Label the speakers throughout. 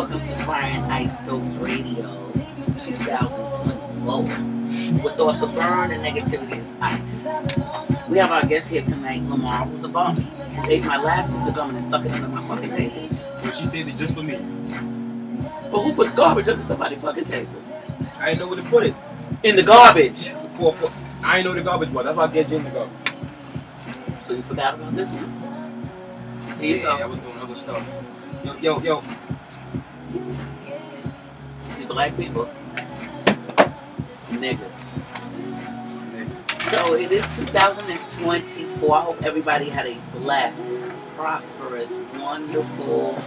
Speaker 1: Welcome to Fire and Ice Dose Radio 2024. With thoughts of burn and negativity is ice. We have our guest here tonight, Lamar, who's a bum. Ate my last piece of gum and stuck it under my fucking table.
Speaker 2: So she saved it just for me.
Speaker 1: But who puts garbage under somebody's fucking table?
Speaker 2: I didn't know where to put it.
Speaker 1: In the garbage.
Speaker 2: For, for, I didn't know the garbage was. That's why I get you in the garbage.
Speaker 1: So you forgot about this one? Here you
Speaker 2: yeah, I was doing other stuff. Yo, yo, yo.
Speaker 1: See black people? Niggas. So it is 2024. I hope everybody had a blessed, prosperous, wonderful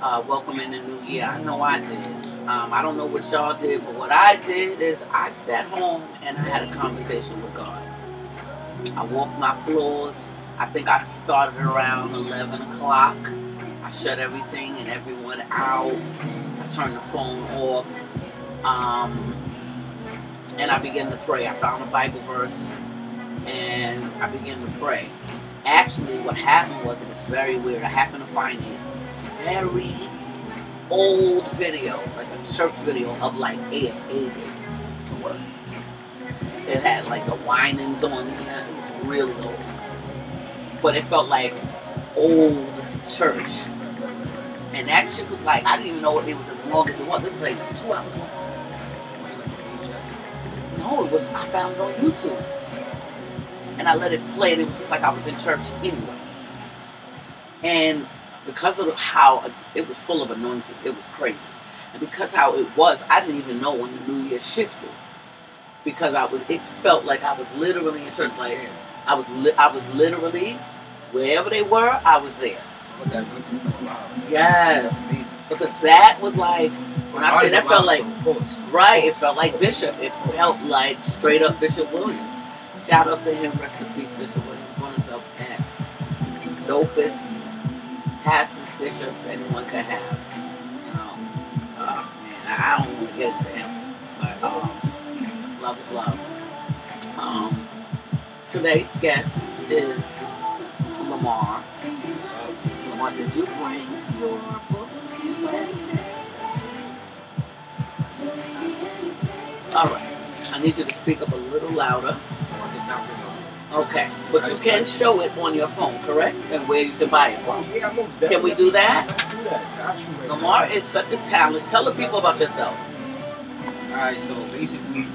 Speaker 1: uh, welcome in the new year. I know I did. Um, I don't know what y'all did, but what I did is I sat home and I had a conversation with God. I walked my floors. I think I started around 11 o'clock. Shut everything and everyone out. I turned the phone off. Um, and I began to pray. I found a Bible verse and I began to pray. Actually, what happened was it was very weird. I happened to find a very old video, like a church video of like AFA to work. It had like the whinings on it. It was really old. But it felt like old church. And that shit was like, I didn't even know it was as long as it was. It was like two hours long. No, it was. I found it on YouTube, and I let it play. And it was just like I was in church anyway. And because of how it was full of anointing, it was crazy. And because how it was, I didn't even know when the New Year shifted. Because I was, it felt like I was literally in church. Like I was, li- I was literally wherever they were, I was there.
Speaker 2: That.
Speaker 1: Yes, because that was like when I say that felt like Right, it felt like Bishop. It felt like straight up Bishop Williams. Shout out to him, rest in peace, Bishop Williams. One of the best, dopest pastors, bishops anyone could have. You know, uh, man, I don't want to get into him, but um, love is love. Um, today's guest is Lamar. Lamar, did you bring your book? All right. I need you to speak up a little louder. Okay. But you can show it on your phone, correct? And where you can buy it from. Can we do that?
Speaker 2: Let's do that. Got you right
Speaker 1: Lamar is such a talent. Tell the people about yourself.
Speaker 2: Alright, so basically,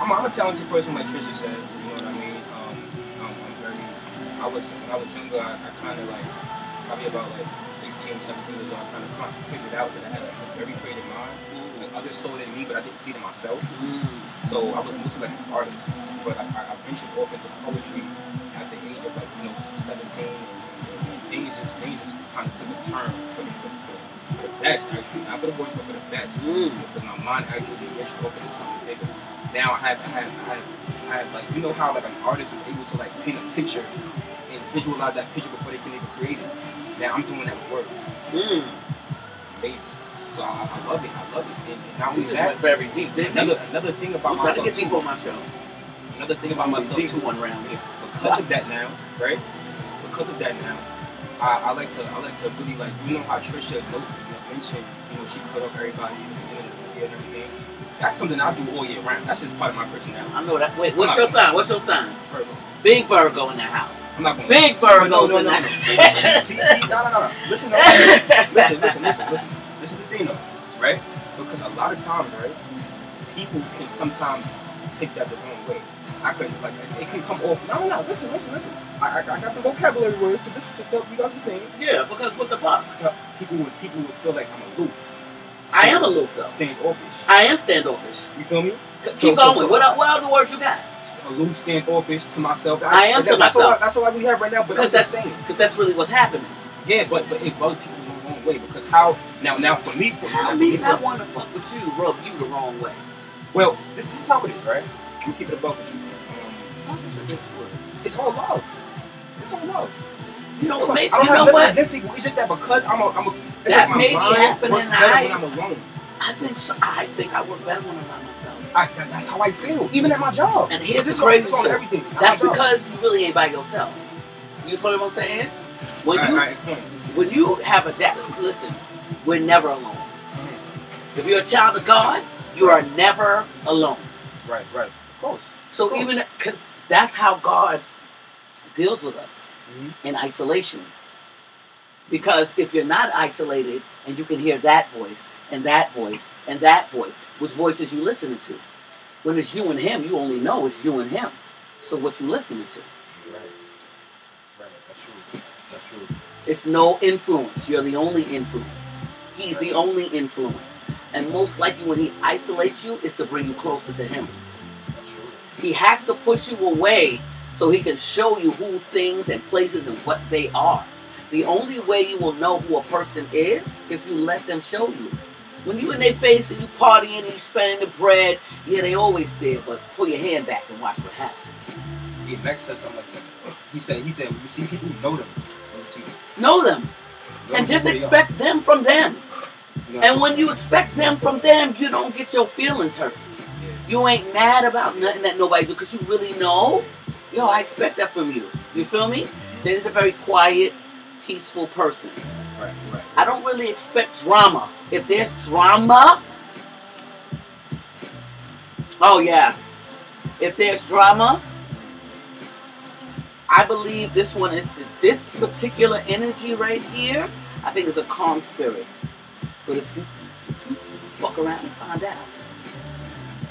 Speaker 2: I'm a, I'm a talented person, like Trisha said. You know what I mean? Um, I'm, I'm very. I was when I was younger, I, I kind of like probably about like 16, 17 years old. I kind of figured out that I had a, a very creative mind. Like others saw it in me, but I didn't see it in myself.
Speaker 1: Mm.
Speaker 2: So I was mostly like an artist, but I, I, ventured off into poetry at the age of like you know 17, and, and things just things just kind of took a turn for the, for, for the best actually, not for the worst, but for the best.
Speaker 1: Mm.
Speaker 2: Because my mind actually ventured off into something bigger. Now I have, I have, I have, I have like you know how like an artist is able to like paint a picture and visualize that picture before they can even create it. Now I'm doing that with words,
Speaker 1: Mm.
Speaker 2: baby. So I, I love it. I love it. And, and not
Speaker 1: You
Speaker 2: only
Speaker 1: just went
Speaker 2: that,
Speaker 1: very deep, didn't
Speaker 2: another another thing about
Speaker 1: I'm trying to
Speaker 2: myself
Speaker 1: get
Speaker 2: too.
Speaker 1: people on my show.
Speaker 2: Another thing about myself
Speaker 1: Deep
Speaker 2: too.
Speaker 1: one round here.
Speaker 2: Because of that now, right? Because of that now, I, I like to I like to really like you know how Trisha note, you mentioned you know she cut up everybody at the end of the year and everything. That's something I do all year round. That's just part of my personality.
Speaker 1: I know that. Wait, what's your sign? What's your sign?
Speaker 2: Virgo.
Speaker 1: Big Virgo in the house.
Speaker 2: I'm not gonna.
Speaker 1: Big
Speaker 2: no,
Speaker 1: Virgos
Speaker 2: no, no,
Speaker 1: in
Speaker 2: no,
Speaker 1: the
Speaker 2: no. See, see, see, no, no, no, no. Listen, no, listen, listen, listen, listen. This is the thing, though, right? Because a lot of times, right, people can sometimes take that the wrong way. I could like it can come off. No, no, listen, listen, listen. I, I, I got some vocabulary words to just to tell you understand.
Speaker 1: Yeah, because what the fuck?
Speaker 2: So people would people would feel like I'm aloof,
Speaker 1: I am aloof though.
Speaker 2: standoffish.
Speaker 1: I am standoffish.
Speaker 2: You feel me?
Speaker 1: C- Keep
Speaker 2: so-
Speaker 1: going.
Speaker 2: so-
Speaker 1: what, what other words you got?
Speaker 2: Aloof, standoffish to myself.
Speaker 1: I am to
Speaker 2: that's All,
Speaker 1: myself.
Speaker 2: I- that's all I we have right now. But
Speaker 1: that's
Speaker 2: saying.
Speaker 1: because that's really what's happening.
Speaker 2: Yeah, but but it rubs people the wrong way because how now now for me for
Speaker 1: How me
Speaker 2: personally-
Speaker 1: want to fuck with you rub you the wrong way?
Speaker 2: Well, this, this is how it is, right? We keep it above with you. Um, it's all love. It's all love.
Speaker 1: You know,
Speaker 2: It's all-
Speaker 1: maybe,
Speaker 2: I don't have
Speaker 1: know
Speaker 2: nothing
Speaker 1: what?
Speaker 2: against people. It's just that because I'm a, I'm a it's
Speaker 1: That
Speaker 2: like my
Speaker 1: may be
Speaker 2: mind
Speaker 1: happening,
Speaker 2: works better
Speaker 1: I-
Speaker 2: when I'm alone.
Speaker 1: I think so. I think I work better when I'm by myself.
Speaker 2: I, that- that's how I feel, even at my job.
Speaker 1: And here's
Speaker 2: This
Speaker 1: the crazy
Speaker 2: on everything.
Speaker 1: That's
Speaker 2: my job.
Speaker 1: because you really ain't by yourself. You feel what I'm saying? When
Speaker 2: I,
Speaker 1: you
Speaker 2: I
Speaker 1: when you have a dad, listen, we're never alone. If you're a child of God, you are never alone.
Speaker 2: Right, right. Of course.
Speaker 1: So
Speaker 2: Of course.
Speaker 1: even because that's how God deals with us
Speaker 2: Mhm.
Speaker 1: in isolation. Because if you're not isolated and you can hear that voice and that voice and that voice, which voices you listening to? When it's you and him, you only know it's you and him. So what you listening to?
Speaker 2: Right. Right. That's true. That's true.
Speaker 1: It's no influence. You're the only influence. He's the only influence. And most likely when he isolates you is to bring you closer to him. He has to push you away so he can show you who things and places and what they are. The only way you will know who a person is if you let them show you. When you in their face and you partying and you spending the bread, yeah, they always there, but pull your hand back and watch what happens.
Speaker 2: Yeah, Max said something like that. He said, he said, you see people, know them. When you see them,
Speaker 1: Know them
Speaker 2: know
Speaker 1: and
Speaker 2: them
Speaker 1: just
Speaker 2: are.
Speaker 1: expect them from them.
Speaker 2: You know
Speaker 1: And when you expect them from them, you don't get your feelings hurt.
Speaker 2: Yeah.
Speaker 1: You ain't mad about nothing that nobody do because you really know, yo, I expect that from you. You feel me? Jay's a very quiet, peaceful person.
Speaker 2: Right, right.
Speaker 1: I don't really expect drama. If there's drama, oh yeah. If there's drama, I believe this one is this particular energy right here. I think it's a calm spirit. But if you, if you fuck around and find out,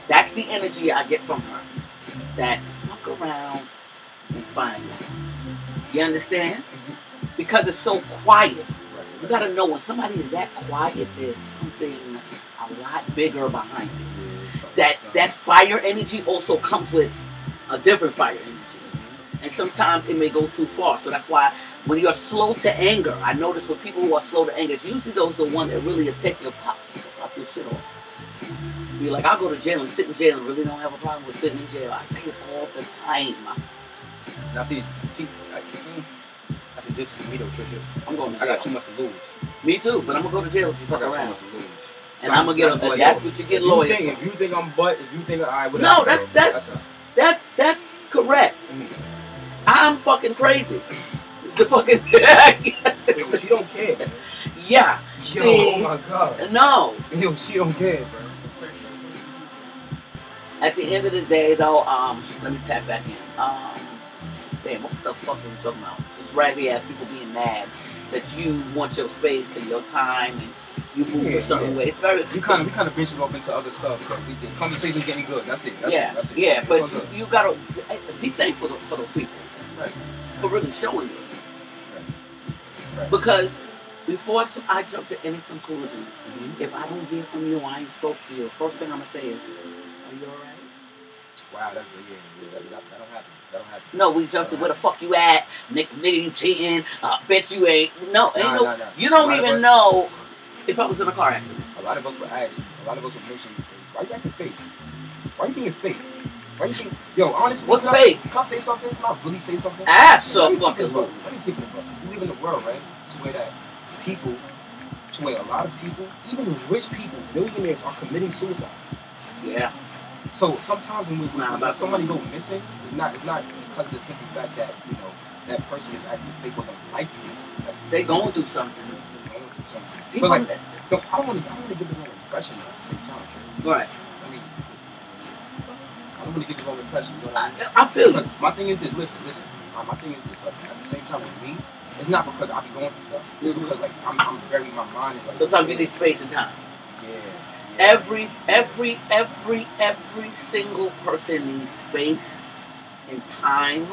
Speaker 1: that's the energy I get from her. That fuck around and find out. You understand? Because it's so quiet. You gotta know when somebody is that quiet, there's something a lot bigger behind it. That that fire energy also comes with a different fire energy. And sometimes it may go too far. So that's why when you're slow to anger, I notice with people who are slow to anger, it's usually those the one that really attack your pop, pop your shit off. Be like, I'll go to jail and sit in jail and really don't have a problem with sitting in jail. I say it all the time.
Speaker 2: Now see, see, I, that's a difference for me though, Trisha.
Speaker 1: I'm going to
Speaker 2: I
Speaker 1: jail.
Speaker 2: got too much to lose.
Speaker 1: Me too, but I'm gonna go to jail if you
Speaker 2: I
Speaker 1: fuck
Speaker 2: got too
Speaker 1: around.
Speaker 2: much to lose.
Speaker 1: And I'm gonna get a, that's what you get
Speaker 2: if you
Speaker 1: lawyers
Speaker 2: think. If you think I'm butt, if you think I, whatever,
Speaker 1: No, that's-
Speaker 2: bro,
Speaker 1: that's- That that's correct.
Speaker 2: mm.
Speaker 1: I'm fucking crazy. It's a fucking
Speaker 2: Yo, she don't care, man.
Speaker 1: yeah.
Speaker 2: Yo,
Speaker 1: See,
Speaker 2: oh my god.
Speaker 1: no.
Speaker 2: Yo, she don't care, bro.
Speaker 1: At the end of the day, though, um, let me tap back in. Um, what the fuck we talking about? Just raggedy ass people being mad that you want your space and your time and you move
Speaker 2: Yeah,
Speaker 1: a certain
Speaker 2: yeah.
Speaker 1: way. It's very
Speaker 2: We kind of we kind of ventured off into other stuff, but we, the conversation's getting good. That's it. That's
Speaker 1: yeah,
Speaker 2: it. That's it.
Speaker 1: yeah,
Speaker 2: That's
Speaker 1: but you, you gotta be thankful for those people
Speaker 2: Right.
Speaker 1: for really showing you.
Speaker 2: Right.
Speaker 1: Because before I jump to any conclusion,
Speaker 2: Mhm.
Speaker 1: if I don't hear from you, I ain't spoke to you. First thing I'm gonna say is, "Are you alright?"
Speaker 2: Wow, that's yeah, yeah, that, that, that don't happen. That don't happen.
Speaker 1: No, we jumped to where the fuck you at, nigga, nigga you cheating. Uh, bet you ain't. No, ain't
Speaker 2: Nah,
Speaker 1: no.
Speaker 2: nah, nah.
Speaker 1: You don't
Speaker 2: A lot of
Speaker 1: even
Speaker 2: us-
Speaker 1: know if I was in a car accident.
Speaker 2: A lot of us were ask. A lot of us were mention, why you acting fake? Why you being fake? Why you being? Yo, honestly,
Speaker 1: What's
Speaker 2: can I-
Speaker 1: fake?
Speaker 2: Can I say something? Can I really say something?
Speaker 1: Absolutely.
Speaker 2: Let me keep it above. Let me it above. We live in the world, right, to where that people, to where a lot of people, even rich people, millionaires, are committing suicide.
Speaker 1: Yeah.
Speaker 2: So sometimes when, we, when somebody go missing, it's not it's not because of the simple fact that you know that person is actually or don't like. Like,
Speaker 1: They going through something.
Speaker 2: going through something.
Speaker 1: People,
Speaker 2: But like, no, I don't want to. I don't want to give the wrong impression at the same time.
Speaker 1: Right.
Speaker 2: I mean, I don't want to give the wrong impression. You know I mean?
Speaker 1: I, I feel you.
Speaker 2: Because my thing is this. Listen, listen. Uh, my thing is this. Like, at the same time with me, it's not because I be going through stuff. It's
Speaker 1: Mhm.
Speaker 2: because like I'm, I'm very. My mind is like.
Speaker 1: Sometimes you need space and time. Every, every, every, every single person needs space and time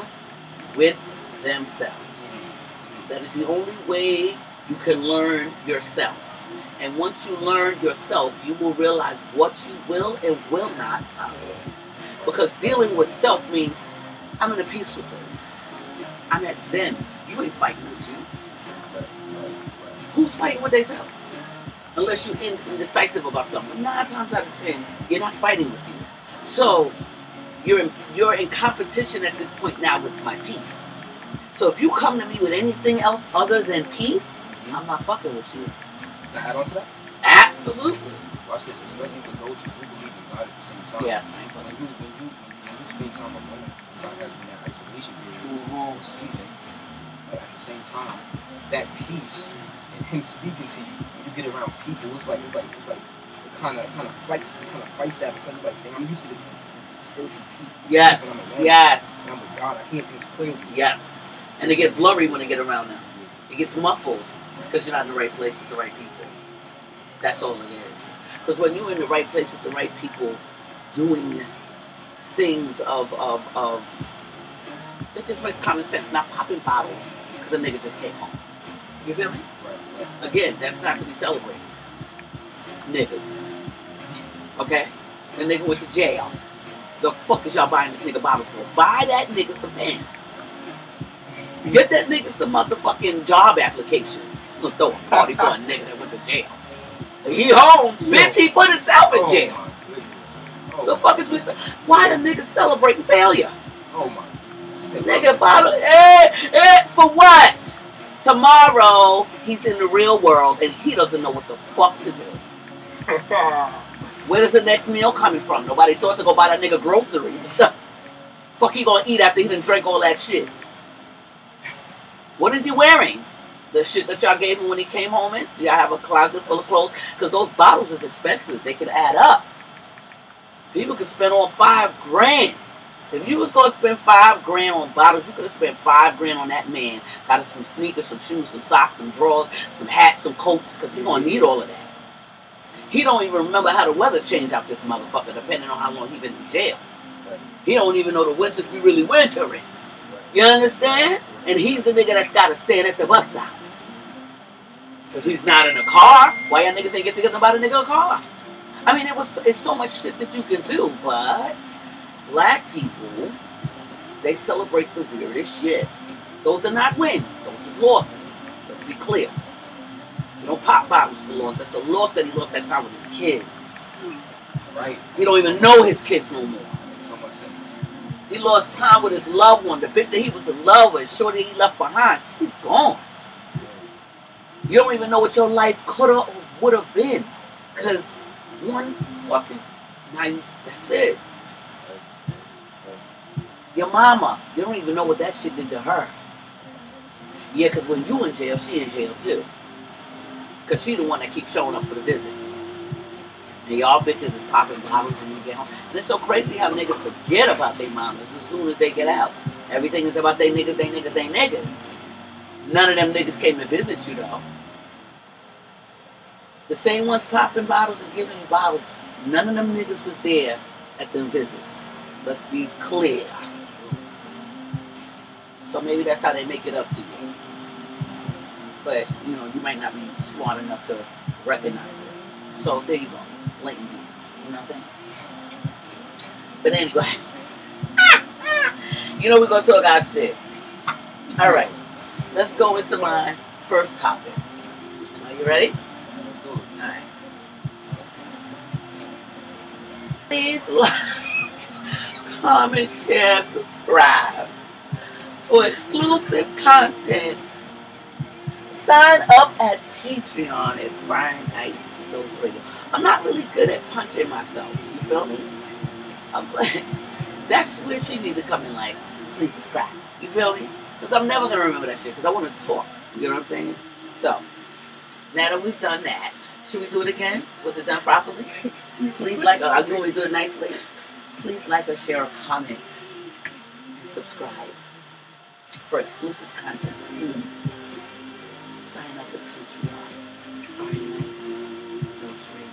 Speaker 1: with themselves. That is the only way you can learn yourself. And once you learn yourself, you will realize what you will and will not tolerate. Because dealing with self means I'm in a peaceful place. I'm at Zen. You ain't fighting with you. Who's fighting with themselves? Unless you're indecisive about something. Nine times out of ten, you're not fighting with you. So you're in, you're in competition at this point now with my peace. So if you come to me with anything else other than peace, I'm not fucking with you.
Speaker 2: Can I add on to that?
Speaker 1: Absolutely.
Speaker 2: Watch this, especially for those who do believe in God at the same time.
Speaker 1: Yeah.
Speaker 2: When you when you when you spend time alone, God has been that isolation period
Speaker 1: Mhm.
Speaker 2: or season, But at the same time, that peace and him speaking to you get around people, it's like it's like it's like it kind of kind of fights it kind of fights that because it's like dang, I'm used to this, this spiritual peace.
Speaker 1: Yes, yes,
Speaker 2: And I'm with God. I hear things clearly.
Speaker 1: yes. And they get blurry when they get around them. It gets muffled because you're not in the right place with the right people. That's all it is. Because when you're in the right place with the right people, doing things of of of, it just makes common sense. Not popping bottles because a nigga just came home. You feel me? Again, that's not to be celebrated. Niggas. Okay? The nigga went to jail. The fuck is y'all buying this nigga bottles for? Buy that nigga some pants. Get that nigga some motherfucking job application. Gonna throw a party for a nigga that went to jail. He home. Bitch, he put himself in
Speaker 2: Oh
Speaker 1: jail.
Speaker 2: Oh,
Speaker 1: The fuck is we Why the niggas celebrating failure?
Speaker 2: Oh my.
Speaker 1: Nigga bottle eh, eh, for what? Tomorrow he's in the real world and he doesn't know what the fuck to do. Where's the next meal coming from? Nobody thought to go buy that nigga groceries. fuck he gonna eat after he done drank all that shit? What is he wearing? The shit that y'all gave him when he came home in? Do y'all have a closet full of clothes? Because those bottles is expensive. They can add up. People can spend all five grand. If you was gonna spend five grand on bottles, you could have spent five grand on that man. Got him some sneakers, some shoes, some socks, some drawers, some hats, some coats, because he gonna need all of that. He don't even remember how the weather change out this motherfucker, depending on how long he been in jail. He don't even know the winters be really wintering. You understand? And he's the nigga that's gotta stand at the bus stop. Cause he's not in a car. Why y'all niggas ain't get together about a nigga a car? I mean, it was it's so much shit that you can do, but black people, they celebrate the weirdest shit. Those are not wins. Those is losses. Let's be clear. You don't pop bottles for loss. That's a loss that he lost that time with his kids.
Speaker 2: Right.
Speaker 1: He don't even know his kids no more.
Speaker 2: So much sense.
Speaker 1: He lost time with his loved one. The bitch that he was in love with, shorty he left behind, she's gone. You don't even know what your life could have or would have been. Because one fucking night, that's it. Your mama, you don't even know what that shit did to her. Yeah, because when you in jail, she in jail too. Because she the one that keeps showing up for the visits. And y'all bitches is popping bottles when you get home. And it's so crazy how niggas forget about their mamas as soon as they get out. Everything is about they niggas, they niggas, they niggas. None of them niggas came to visit you though. The same ones popping bottles and giving you bottles. None of them niggas was there at them visits. Let's be clear. So maybe that's how they make it up to you. But you know, you might not be smart enough to recognize it. So there you go. Blatant. You know what I'm saying? But anyway. you know we're gonna talk our shit. Alright. Let's go into my first topic. Are you ready? Alright. Please like, comment, share, subscribe for exclusive content. Sign up at Patreon at Friday Night Dose Radio. I'm not really good at punching myself. You feel me? I'm like, that's where she need to come in. Like, please subscribe. You feel me? Because I'm never gonna remember that shit. Because I want to talk. You know what I'm saying? So now that we've done that, should we do it again? Was it done properly? Please like. Or, I'm going to do it nicely. Please like or share or comment and subscribe for exclusive content. Please sign up at Patreon. Friday nights. Dose Radio.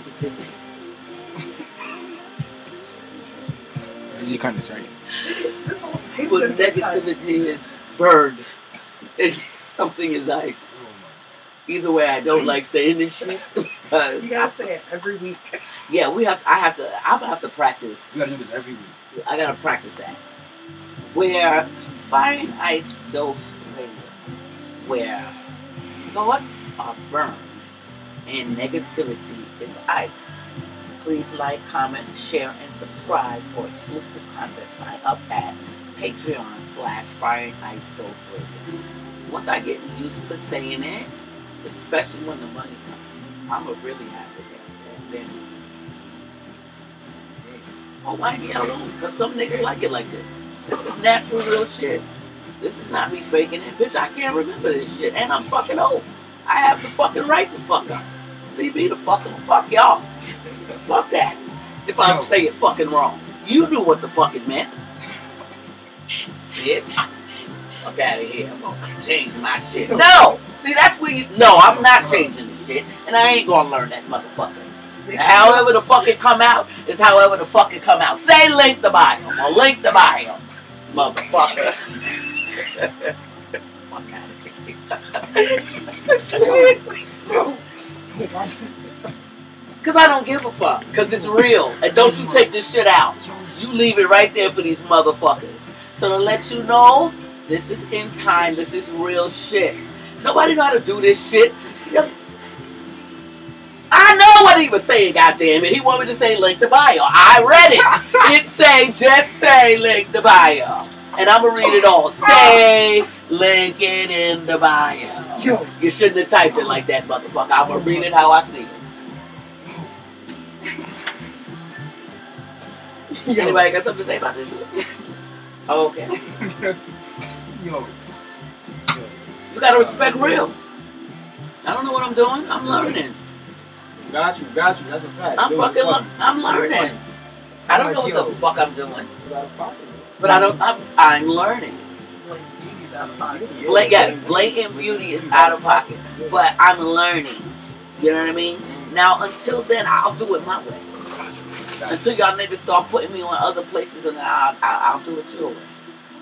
Speaker 1: Negativity.
Speaker 2: You kind of right.
Speaker 3: This whole
Speaker 1: When negativity is burned, and something is iced. Oh Either way, I don't like saying this shit because
Speaker 3: You gotta say it every week.
Speaker 1: yeah, we have. I have to. I'm gonna have to practice.
Speaker 2: You gotta do this every week.
Speaker 1: I gotta practice that. Where fine ice dose radio, where thoughts are burned and negativity is ice. Please like, comment, share, and subscribe for exclusive content. Sign up at Patreon slash Fire and Ice Dose Radio. Once I get used to saying it, especially when the money comes, I'm a really happy and then Oh, why me alone? Because some niggas like it like this. This is natural, real shit. This is not me faking it, bitch. I can't remember this shit, and I'm fucking old. I have the fucking right to fuck up. Leave me the fucking fuck y'all. Fuck that. If I
Speaker 2: Yo.
Speaker 1: say it fucking wrong, you knew what the fuck it meant, bitch. Fuck out of here. I'm gonna change my shit. No. See, that's where you. No, I'm not changing the shit, and I ain't gonna learn that motherfucker. However the fuck it come out is however the fuck it come out. Say link the bio. Or link the bio. Motherfucker. Cause I don't give a fuck. Cause it's real. And don't you take this shit out. You leave it right there for these motherfuckers. So to let you know, this is in time. This is real shit. Nobody know how to do this shit. I know what he was saying, goddamn it. He wanted me to say link the bio. I read it. It say just say link the bio. And I'm gonna read it all. Say link it in the bio.
Speaker 2: Yo,
Speaker 1: You shouldn't have typed it like that, motherfucker. I'm gonna read it how I see it.
Speaker 2: yo,
Speaker 1: Anybody got something to say about this shit? Oh, okay.
Speaker 2: yo,
Speaker 1: You gotta respect real. I don't know what I'm doing. I'm learning.
Speaker 2: Got you, got you. That's a fact.
Speaker 1: I'm
Speaker 2: It
Speaker 1: fucking.
Speaker 2: fun.
Speaker 1: I'm learning. I don't know what the fuck I'm doing,
Speaker 2: It was out of pocket.
Speaker 1: but I don't. I'm, I'm learning.
Speaker 3: Like, beauty's out of pocket.
Speaker 1: Bla- yes, blatant beauty is out of pocket, but I'm learning. You know what I mean? Mm-hmm. Now, until then, I'll do it my way. Until y'all niggas start putting me on other places, and I'll, I'll, I'll do it your way.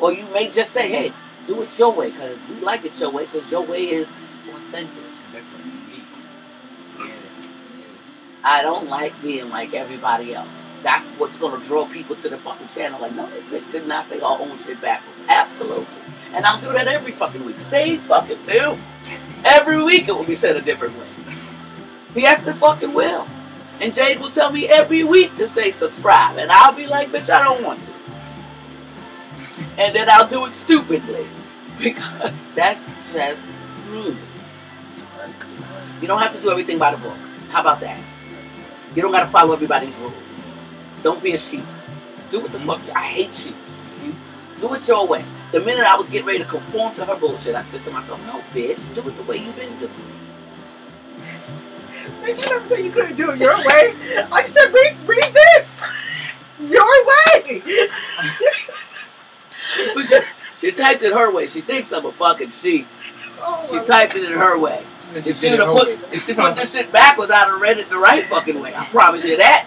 Speaker 1: Or you may just say, hey, do it your way, because we like it your way, because your way is authentic. I don't like being like everybody else. That's what's gonna draw people to the fucking channel. Like, no, this bitch did not say her own shit backwards. Absolutely. And I'll do that every fucking week. Stay fucking too. Every week it will be said a different way. Yes, it fucking will. And Jade will tell me every week to say subscribe. And I'll be like, bitch, I don't want to. And then I'll do it stupidly. Because that's just me. You don't have to do everything by the book. How about that? You don't gotta follow everybody's rules. Don't be a sheep. Do what the mm-hmm. fuck. I hate sheep. Do it your way. The minute I was getting ready to conform to her bullshit, I said to myself, no, bitch, do it the way you've been doing.
Speaker 3: Bitch, you never said you couldn't do it your way. I just said, read, read this. Your way.
Speaker 1: But she, she typed it her way. She thinks I'm a fucking sheep.
Speaker 3: Oh,
Speaker 1: She typed it in her way.
Speaker 2: If
Speaker 1: she would have put, if she put this shit backwards, I'd have read it the right fucking way. I promise you that.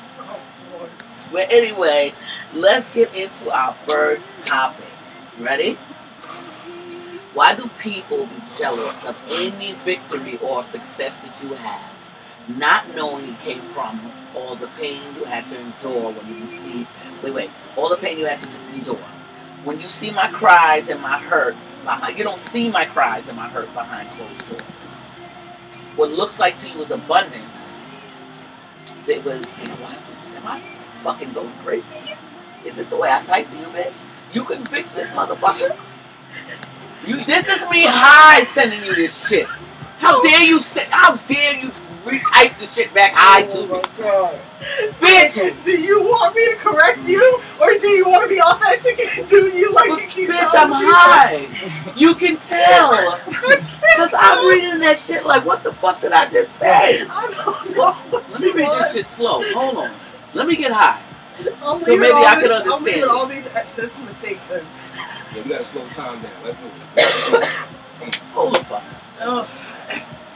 Speaker 1: But anyway, let's get into our first topic. Ready? Why do people be jealous of any victory or success that you have, not knowing it came from all the pain you had to endure when you see, wait, wait, all the pain you had to endure. When you see my cries and my hurt, behind, you don't see my cries and my hurt behind closed doors. What looks like to you is abundance, it was, damn, why is this, am I fucking going crazy? Is this the way I type to you, bitch? You couldn't fix this, motherfucker. You, this is me high sending you this shit. How dare you say? How dare you retype the shit back oh high to
Speaker 3: Oh,
Speaker 1: me,
Speaker 3: my God.
Speaker 1: bitch?
Speaker 3: Do you want me to correct you, or do you want to be authentic and do you like
Speaker 1: But,
Speaker 3: you keep
Speaker 1: bitch, I'm
Speaker 3: people?
Speaker 1: high. You can tell. Cause I'm reading that shit like, what the fuck did I just say?
Speaker 3: I don't know.
Speaker 1: Let me read
Speaker 3: want.
Speaker 1: this shit slow. Hold on. Let me get high.
Speaker 3: I'm
Speaker 1: so maybe
Speaker 3: all
Speaker 1: I can
Speaker 3: this- I'm
Speaker 1: understand
Speaker 3: leaving
Speaker 1: it.
Speaker 3: all these uh, this mistakes in.
Speaker 2: Yeah, we gotta slow time down. Let's do it.
Speaker 1: Hold the fuck.
Speaker 3: Oh,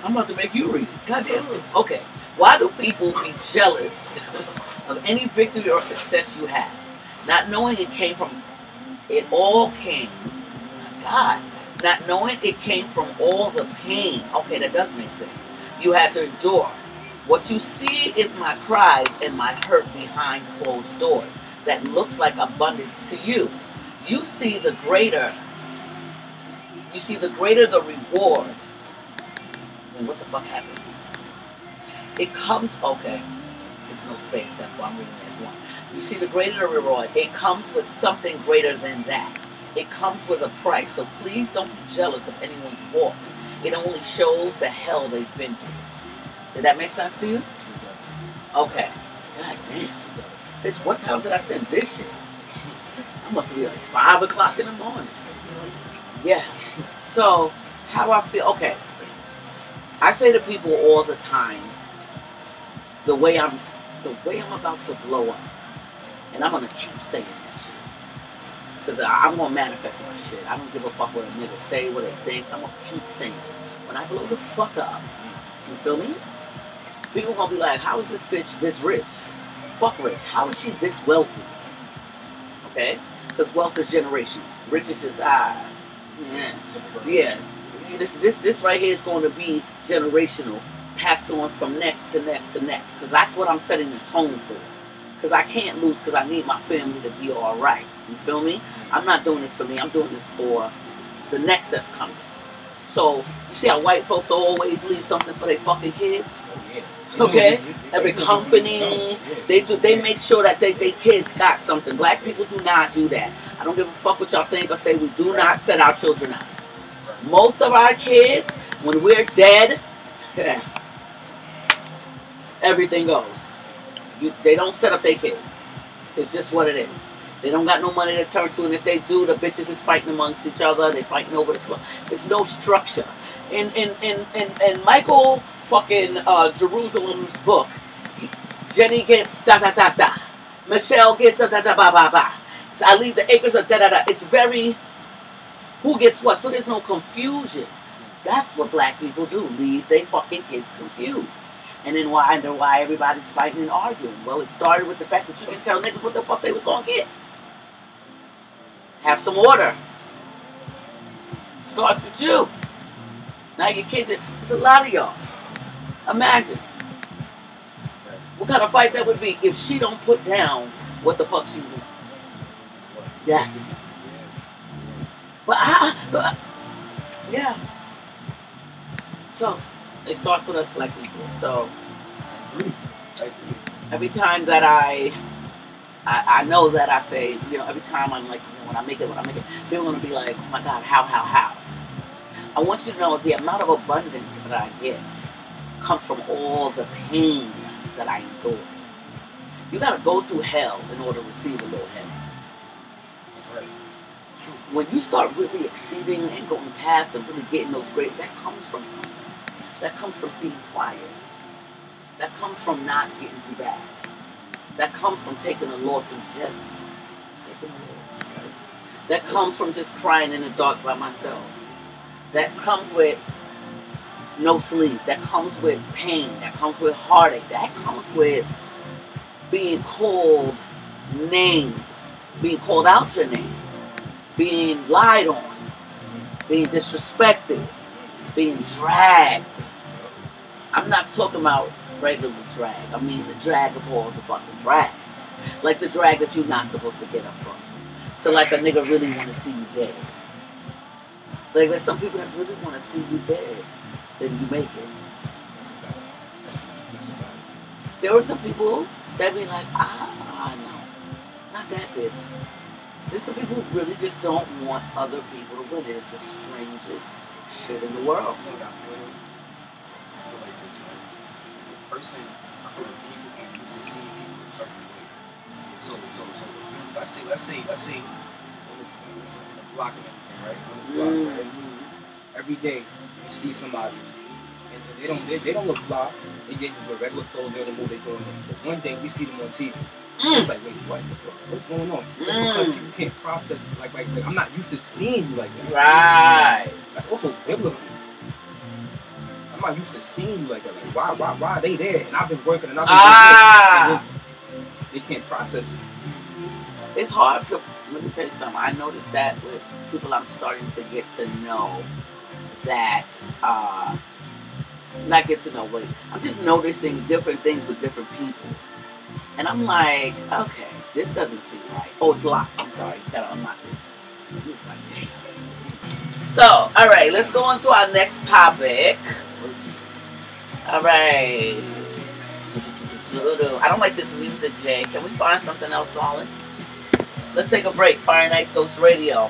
Speaker 1: I'm about to make you read it. Goddamn. It. Okay. Why do people be jealous of any victory or success you have, not knowing it came from? It all came. God. Not knowing it came from all the pain. Okay, that does make sense. You had to endure. What you see is my cries and my hurt behind closed doors. That looks like abundance to you. You see the greater. You see the greater the reward what the fuck happens? It comes, okay, there's no space, that's why I'm reading it as one. You see, the greater the reward, it comes with something greater than that. It comes with a price, so please don't be jealous of anyone's walk. It only shows the hell they've been through. Did that make sense to you? Okay. God damn. Bitch, what time did I send this shit? I'm must be at five o'clock in the morning. Yeah. So how do I feel? Okay. I say to people all the time, the way I'm, the way I'm about to blow up, and I'm gonna keep saying that shit, cause I, I'm gonna manifest my shit. I don't give a fuck what a nigga say, what they think. I'm gonna keep saying. it. When I blow the fuck up, you feel me? People gonna be like, how is this bitch this rich? Fuck rich. How is she this wealthy? Okay? Because wealth is generation. Rich is just ah, yeah, This this this right here is going to be generational, passed on from next to next to next. Because that's what I'm setting the tone for. Because I can't lose. Because I need my family to be all right. You feel me? I'm not doing this for me. I'm doing this for the next that's coming. So you see how white folks always leave something for their fucking kids. Okay. Every company, they do. They make sure that they, they kids got something. Black people do not do that. I don't give a fuck what y'all think or say. We do not set our children up. Most of our kids, when we're dead, everything goes. You, they don't set up their kids. It's just what it is. They don't got no money to turn to, and if they do, the bitches is fighting amongst each other. They fighting over the club. There's no structure. In in in in, in Michael fucking uh, Jerusalem's book, Jenny gets da da da da. Michelle gets da da da ba ba ba. So I leave the acres of da da da. It's very who gets what, so there's no confusion. That's what black people do. Leave they fucking kids confused. And then wonder why everybody's fighting and arguing. Well, it started with the fact that you can tell niggas what the fuck they was gonna get. Have some order. Starts with you. Now your kids, it's a lot of y'all. Imagine what kind of fight that would be if she don't put down what the fuck she wants. Yes. But, I, but yeah. So it starts with us black people. So every time that I, I, I know that I say, you know, every time I'm like, you know, when I make it, when I make it, they're gonna be like, oh my God, how, how, how? I want you to know the amount of abundance that I get comes from all the pain that I endure. You gotta go through hell in order to receive a little heaven. When you start really exceeding and going past and really getting those great, that comes from something. That comes from being quiet. That comes from not getting you back. That comes from taking a loss and just taking a loss. That comes from just crying in the dark by myself. That comes with no sleep. That comes with pain. That comes with heartache. That comes with being called names, being called out your name, being lied on, being disrespected, being dragged. I'm not talking about regular drag. I mean the drag of all the fucking drags. Like the drag that you're not supposed to get up from. So like a nigga really want to see you dead. Like there's some people that really want to see you dead. Then you make it. There were some people that be like, ah, no, not that bitch. There's some people who really just don't want other people to win. It's the strangest shit in the world.
Speaker 2: You know I feel? I feel like? The person, I feel like people get used to seeing people a certain way. So, so, so, let's say, let's say, let's say, on the, on the block and everything, right? On the block, right?
Speaker 1: Mm.
Speaker 2: Every day, you see somebody, and they don't, they, they don't look fly. They get into a regular clothes, they don't move, they doing in. But one day, we see them on TV. It's
Speaker 1: Mm.
Speaker 2: like, wait, what? What's going on? It's because
Speaker 1: Mm.
Speaker 2: people can't process, like, like, like, I'm not used to seeing you like that.
Speaker 1: Right.
Speaker 2: That's also biblical. I'm not used to seeing you like that. Like, why, why, why are they there? And I've been working and I've been
Speaker 1: Ah.
Speaker 2: working, and they can't process it.
Speaker 1: It's hard. Let me tell you something. I noticed that with people I'm starting to get to know that, uh, not get to know, but I'm just noticing different things with different people. And I'm mm. like, okay, this doesn't seem right. Oh, it's locked. I'm sorry. You gotta unlock it. It's like, damn. So, all right, let's go on to our next topic. All right. I don't like this music, Jay. Can we find something else, darling? Let's take a break. Fire and Ice Ghost Radio.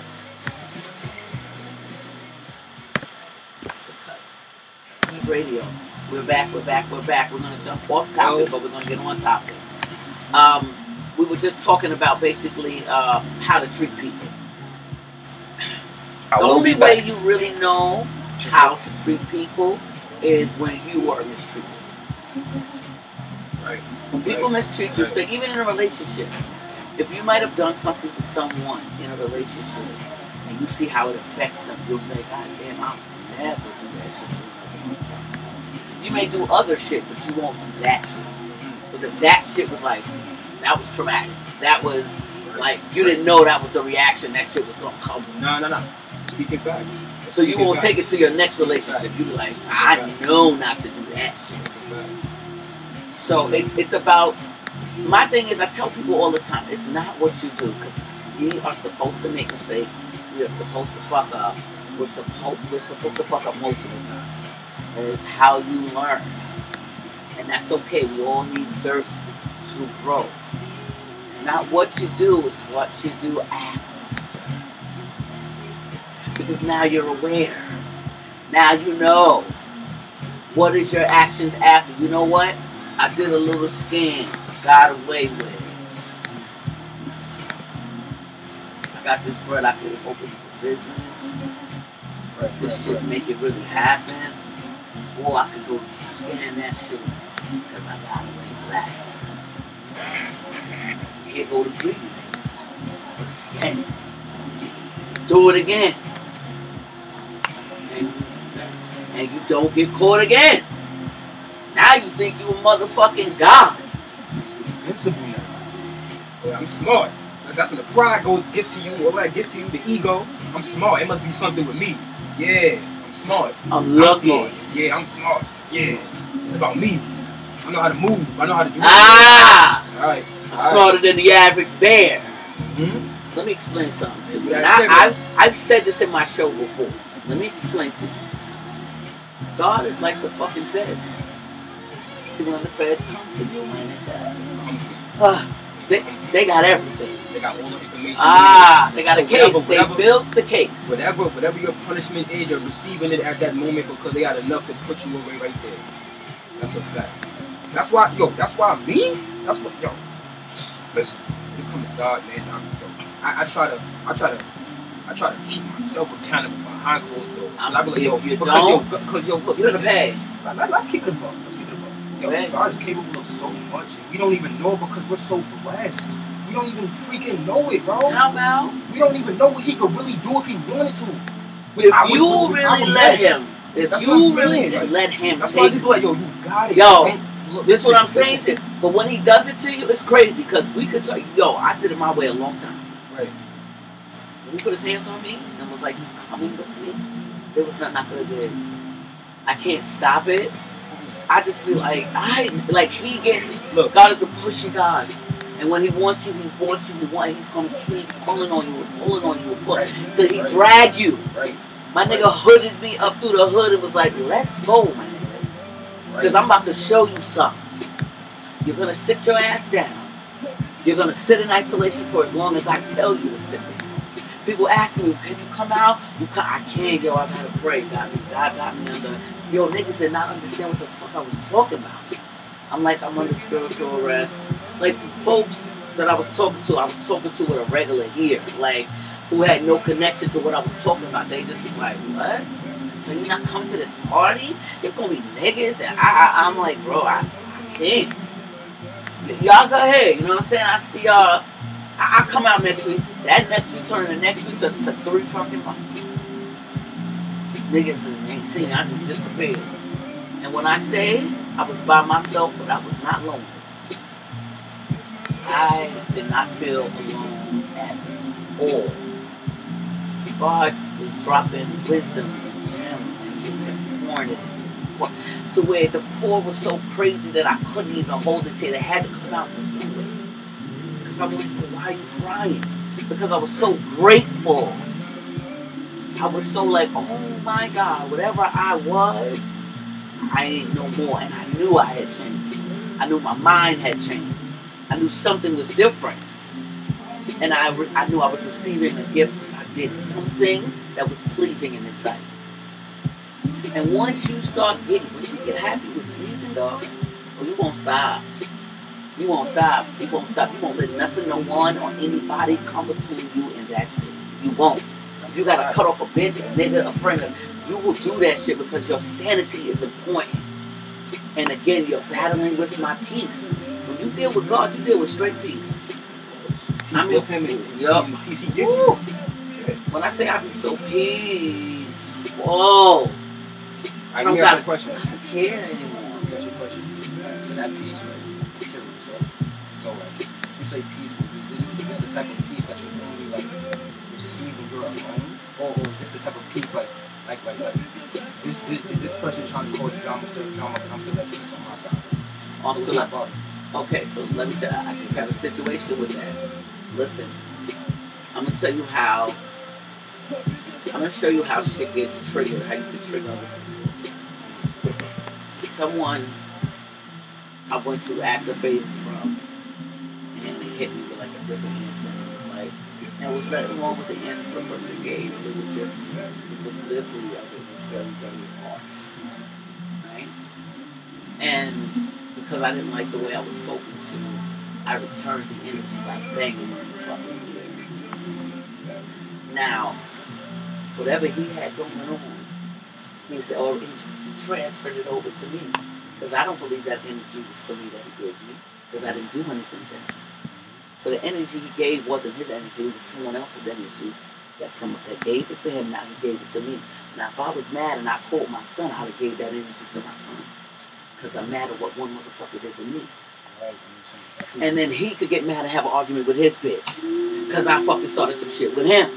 Speaker 1: Ghost Radio. We're back. We're back. We're back. We're gonna jump off topic, oh. but we're gonna get on topic. Um, we we were just talking about basically uh, how to treat people.
Speaker 2: I
Speaker 1: the only way
Speaker 2: back.
Speaker 1: you really know how to treat people is when you are mistreated.
Speaker 2: Right.
Speaker 1: When people
Speaker 2: Right.
Speaker 1: mistreat you,
Speaker 2: Right.
Speaker 1: so even in a relationship, if you might have done something to someone in a relationship and you see how it affects them, you'll say, God damn, I'll never do that shit to motherfucker." You may do other shit, but you won't do that shit. Because that shit was like, that was traumatic. That was like, you didn't know that was the reaction that shit was gonna come.
Speaker 2: No, no, no. Speaking facts.
Speaker 1: So you won't take it to your next relationship. You be like, I know not to do that shit. So it's it's about my thing is I tell people all the time, it's not what you do because we are supposed to make mistakes. We are supposed to fuck up. We're supposed we're supposed to fuck up multiple times. And it's how you learn. And that's okay. We all need dirt to grow. It's not what you do, it's what you do after. Because now you're aware. Now you know. What is your actions after? You know what? I did a little scam, got away with it. I got this bread, I could open a business.
Speaker 2: Right,
Speaker 1: This shit make it really happen. Or I could go scan that shit because I got away last time. Here go the greedy nigga. Do it again. And, and you don't get caught again. Now you think you a motherfucking god.
Speaker 2: Invincible now. But I'm smart. That's when the pride goes gets to you, all that gets to you, the ego. I'm smart. It must be something with me. Yeah, I'm smart.
Speaker 1: I'm
Speaker 2: I'm smart. Yeah, I'm smart. Yeah, it's about me. I know how to move. I know how to do. it.
Speaker 1: Ah!
Speaker 2: All right.
Speaker 1: Smarter than the average bear.
Speaker 2: Hmm?
Speaker 1: Let me explain something to you. And I. I, I've said this in my show before. Let me explain to you. God is like the fucking feds. See, when the feds come for you, man, uh, they, they got everything.
Speaker 2: They got all the information.
Speaker 1: Ah, they got
Speaker 2: So
Speaker 1: a case.
Speaker 2: whatever-
Speaker 1: they built the case.
Speaker 2: Whatever, whatever your punishment is, you're receiving it at that moment because they got enough to put you away right there. That's a fact. That's why, yo, that's why me. That's what, yo. Listen, it comes to God, man, I'm, I, I try to, I try to, I try to keep myself accountable behind closed doors.
Speaker 1: Um,
Speaker 2: I be like, yo,
Speaker 1: you
Speaker 2: because
Speaker 1: don't,
Speaker 2: yo, yo, look,
Speaker 1: you gotta
Speaker 2: listen,
Speaker 1: pay.
Speaker 2: let, us keep it above. Let's keep it above. Yo,
Speaker 1: Right.
Speaker 2: God is capable of so much, and we don't even know because we're so blessed. We don't even freaking know it, bro.
Speaker 1: How about
Speaker 2: We don't even know what he could really do if he wanted to.
Speaker 1: If
Speaker 2: with-
Speaker 1: you
Speaker 2: our
Speaker 1: really let him, if
Speaker 2: That's
Speaker 1: you really
Speaker 2: like,
Speaker 1: let him
Speaker 2: That's why I just be like, yo, you got it.
Speaker 1: Yo,
Speaker 2: Don't- look,
Speaker 1: This is what I'm saying to you. But when he does it to you, it's crazy because we could tell you, yo, I did it my way a long time.
Speaker 2: Right.
Speaker 1: When he put his hands on me and was like, you coming with me? There was nothing I could have did. I can't stop it. I just be like, I like he gets
Speaker 2: Look,
Speaker 1: God is a pushy God. And when he wants you, he wants you, he wants he's gonna keep pulling on you and pulling on you and pulling
Speaker 2: Right.
Speaker 1: till he
Speaker 2: Right.
Speaker 1: drag you.
Speaker 2: right.
Speaker 1: My nigga hooded me up through the hood and was like, let's go, nigga. Because I'm about to show you something. You're gonna sit your ass down. You're gonna sit in isolation for as long as I tell you to sit there. People ask me, can you come out? You can I can't, yo, I gotta pray. God, God got me under yo, niggas did not understand what the fuck I was talking about. I'm like, I'm under spiritual arrest. Like folks that I was talking to, I was talking to with a regular ear, like who had no connection to what I was talking about. They just was like, What? So you not coming to this party? It's gonna be niggas and I, I I'm like, bro, I, I can't. Y'all go ahead, you know what I'm saying? I see y'all I, I come out next week. That next week turning the next week to, to three fucking months. Niggas is- ain't seen, I just disappeared. And when I say I was by myself, but I was not lonely. I did not feel alone at all. God was dropping wisdom just pouring it to where the pour was so crazy that I couldn't even hold it till it had to come out from somewhere. Because I was like, "Well, why are you crying? Because I was so grateful. I was so like, oh my God, whatever I was, I ain't no more. And I knew I had changed. I knew my mind had changed. I knew something was different. And I, re- I knew I was receiving a gift because I did something that was pleasing in His sight. And once you start getting, once you get happy with pleasing God, well, you won't stop. You won't stop. You won't stop. You won't let nothing, no one, or anybody come between you and that shit. You won't. You gotta cut off a bitch, a nigga, a friend. You will do that shit because your sanity is important. And again, you're battling with my peace. When you deal with God, you deal with straight peace. I'm
Speaker 2: with him
Speaker 1: Yup.
Speaker 2: peace he gives you.
Speaker 1: When I say I be so peaceful,
Speaker 2: I can ask a question.
Speaker 1: I don't care anymore.
Speaker 2: Let me ask you a question. So that peace, right? So, so like, you say peaceful. Is this, is this the type of peace that you only like receive when you're alone, or, or is this the type of peace like, like, like, like this, this, this person trying to cause drama, stir drama, but I'm still letting this on my side.
Speaker 1: I'm still
Speaker 2: not
Speaker 1: Okay, so let me tell you, I just got a situation with that. Listen, I'm gonna tell you how. I'm gonna show you how shit gets triggered, how you get triggered. Someone I went to ask a favor from, and they hit me with like a different answer. It was like, and it was nothing wrong with the answer the person gave. It was just the delivery of it was very, very hard. Right? And because I didn't like the way I was spoken to, I returned the energy by banging on his fucking ear. Now, whatever he had going on, he said, or he transferred it over to me. Because I don't believe that energy was for me that he gave me, because I didn't do anything to him. So the energy he gave wasn't his energy, it was someone else's energy that someone that gave it to him, now he gave it to me. Now if I was mad and I called my son, I'd have gave that energy to my son. Because I'm mad at what one motherfucker did to me. And then he could get mad and have an argument with his bitch. Because I fucking started some shit with him.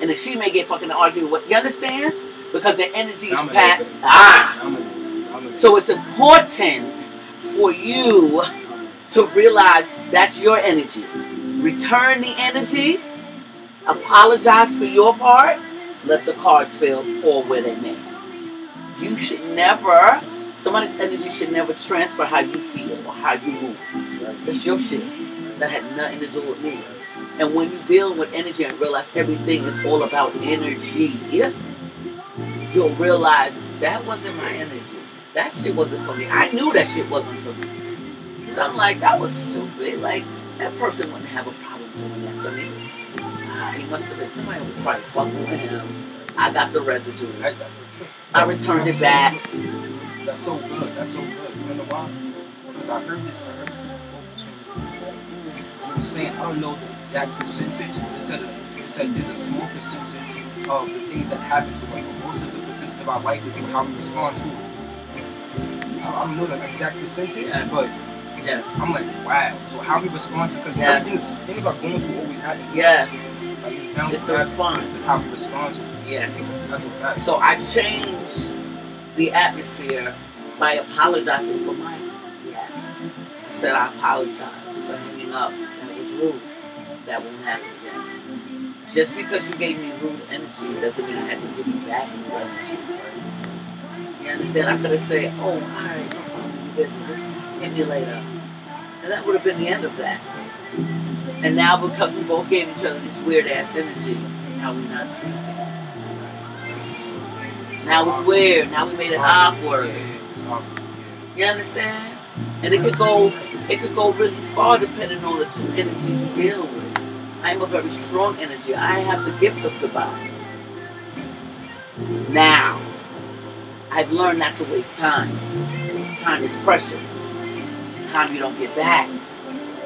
Speaker 1: And then she may get fucking an argument with you understand? Because the energy is passed.
Speaker 2: dominate.
Speaker 1: So it's important for you to realize that's your energy. Return the energy, apologize for your part, let the cards fall, fall where they may. You should never, somebody's energy should never transfer how you feel or how you move. That's your shit. That had nothing to do with me. And when you deal with energy and realize everything is all about energy, you'll realize that wasn't my energy. That shit wasn't for me. I knew that shit wasn't for me. Because I'm like, that was stupid. Like, that person wouldn't have a problem doing that for me. Ah, he must have been, somebody was probably fucking with him. I got the residue. I returned it back.
Speaker 2: That's so good. That's so good. You know why? Because I heard this. I heard this. He was saying, I don't know the exact percentage, but it said, it said there's a small percentage of the things that happen to us, but most of the percentage of our life is how we respond to it. I don't know the exact percentage,
Speaker 1: Yes.
Speaker 2: but
Speaker 1: Yes.
Speaker 2: I'm like, wow. So how we respond to, because
Speaker 1: Yes.
Speaker 2: things, things are going to always happen. To
Speaker 1: Yes.
Speaker 2: us. Like, it's
Speaker 1: It's the
Speaker 2: happen.
Speaker 1: response.
Speaker 2: It's how we respond to it.
Speaker 1: Yes.
Speaker 2: That's a fact.
Speaker 1: So I changed the atmosphere by apologizing for my reaction. I said I apologize for hanging up. That was rude. That won't happen. Just because you gave me rude energy doesn't mean I had to give you back rude energy. You understand? I could have said, oh, all right, no problem. Just hit me later. And that would have been the end of that. And now because we both gave each other this weird ass energy, now we're not speaking. Now it's weird. Now we made it
Speaker 2: awkward.
Speaker 1: You understand? And it could go it could go really far depending on the two energies you deal with. I am a very strong energy. I have the gift of goodbye. Now, I've learned not to waste time. Time is precious. Time you don't get back.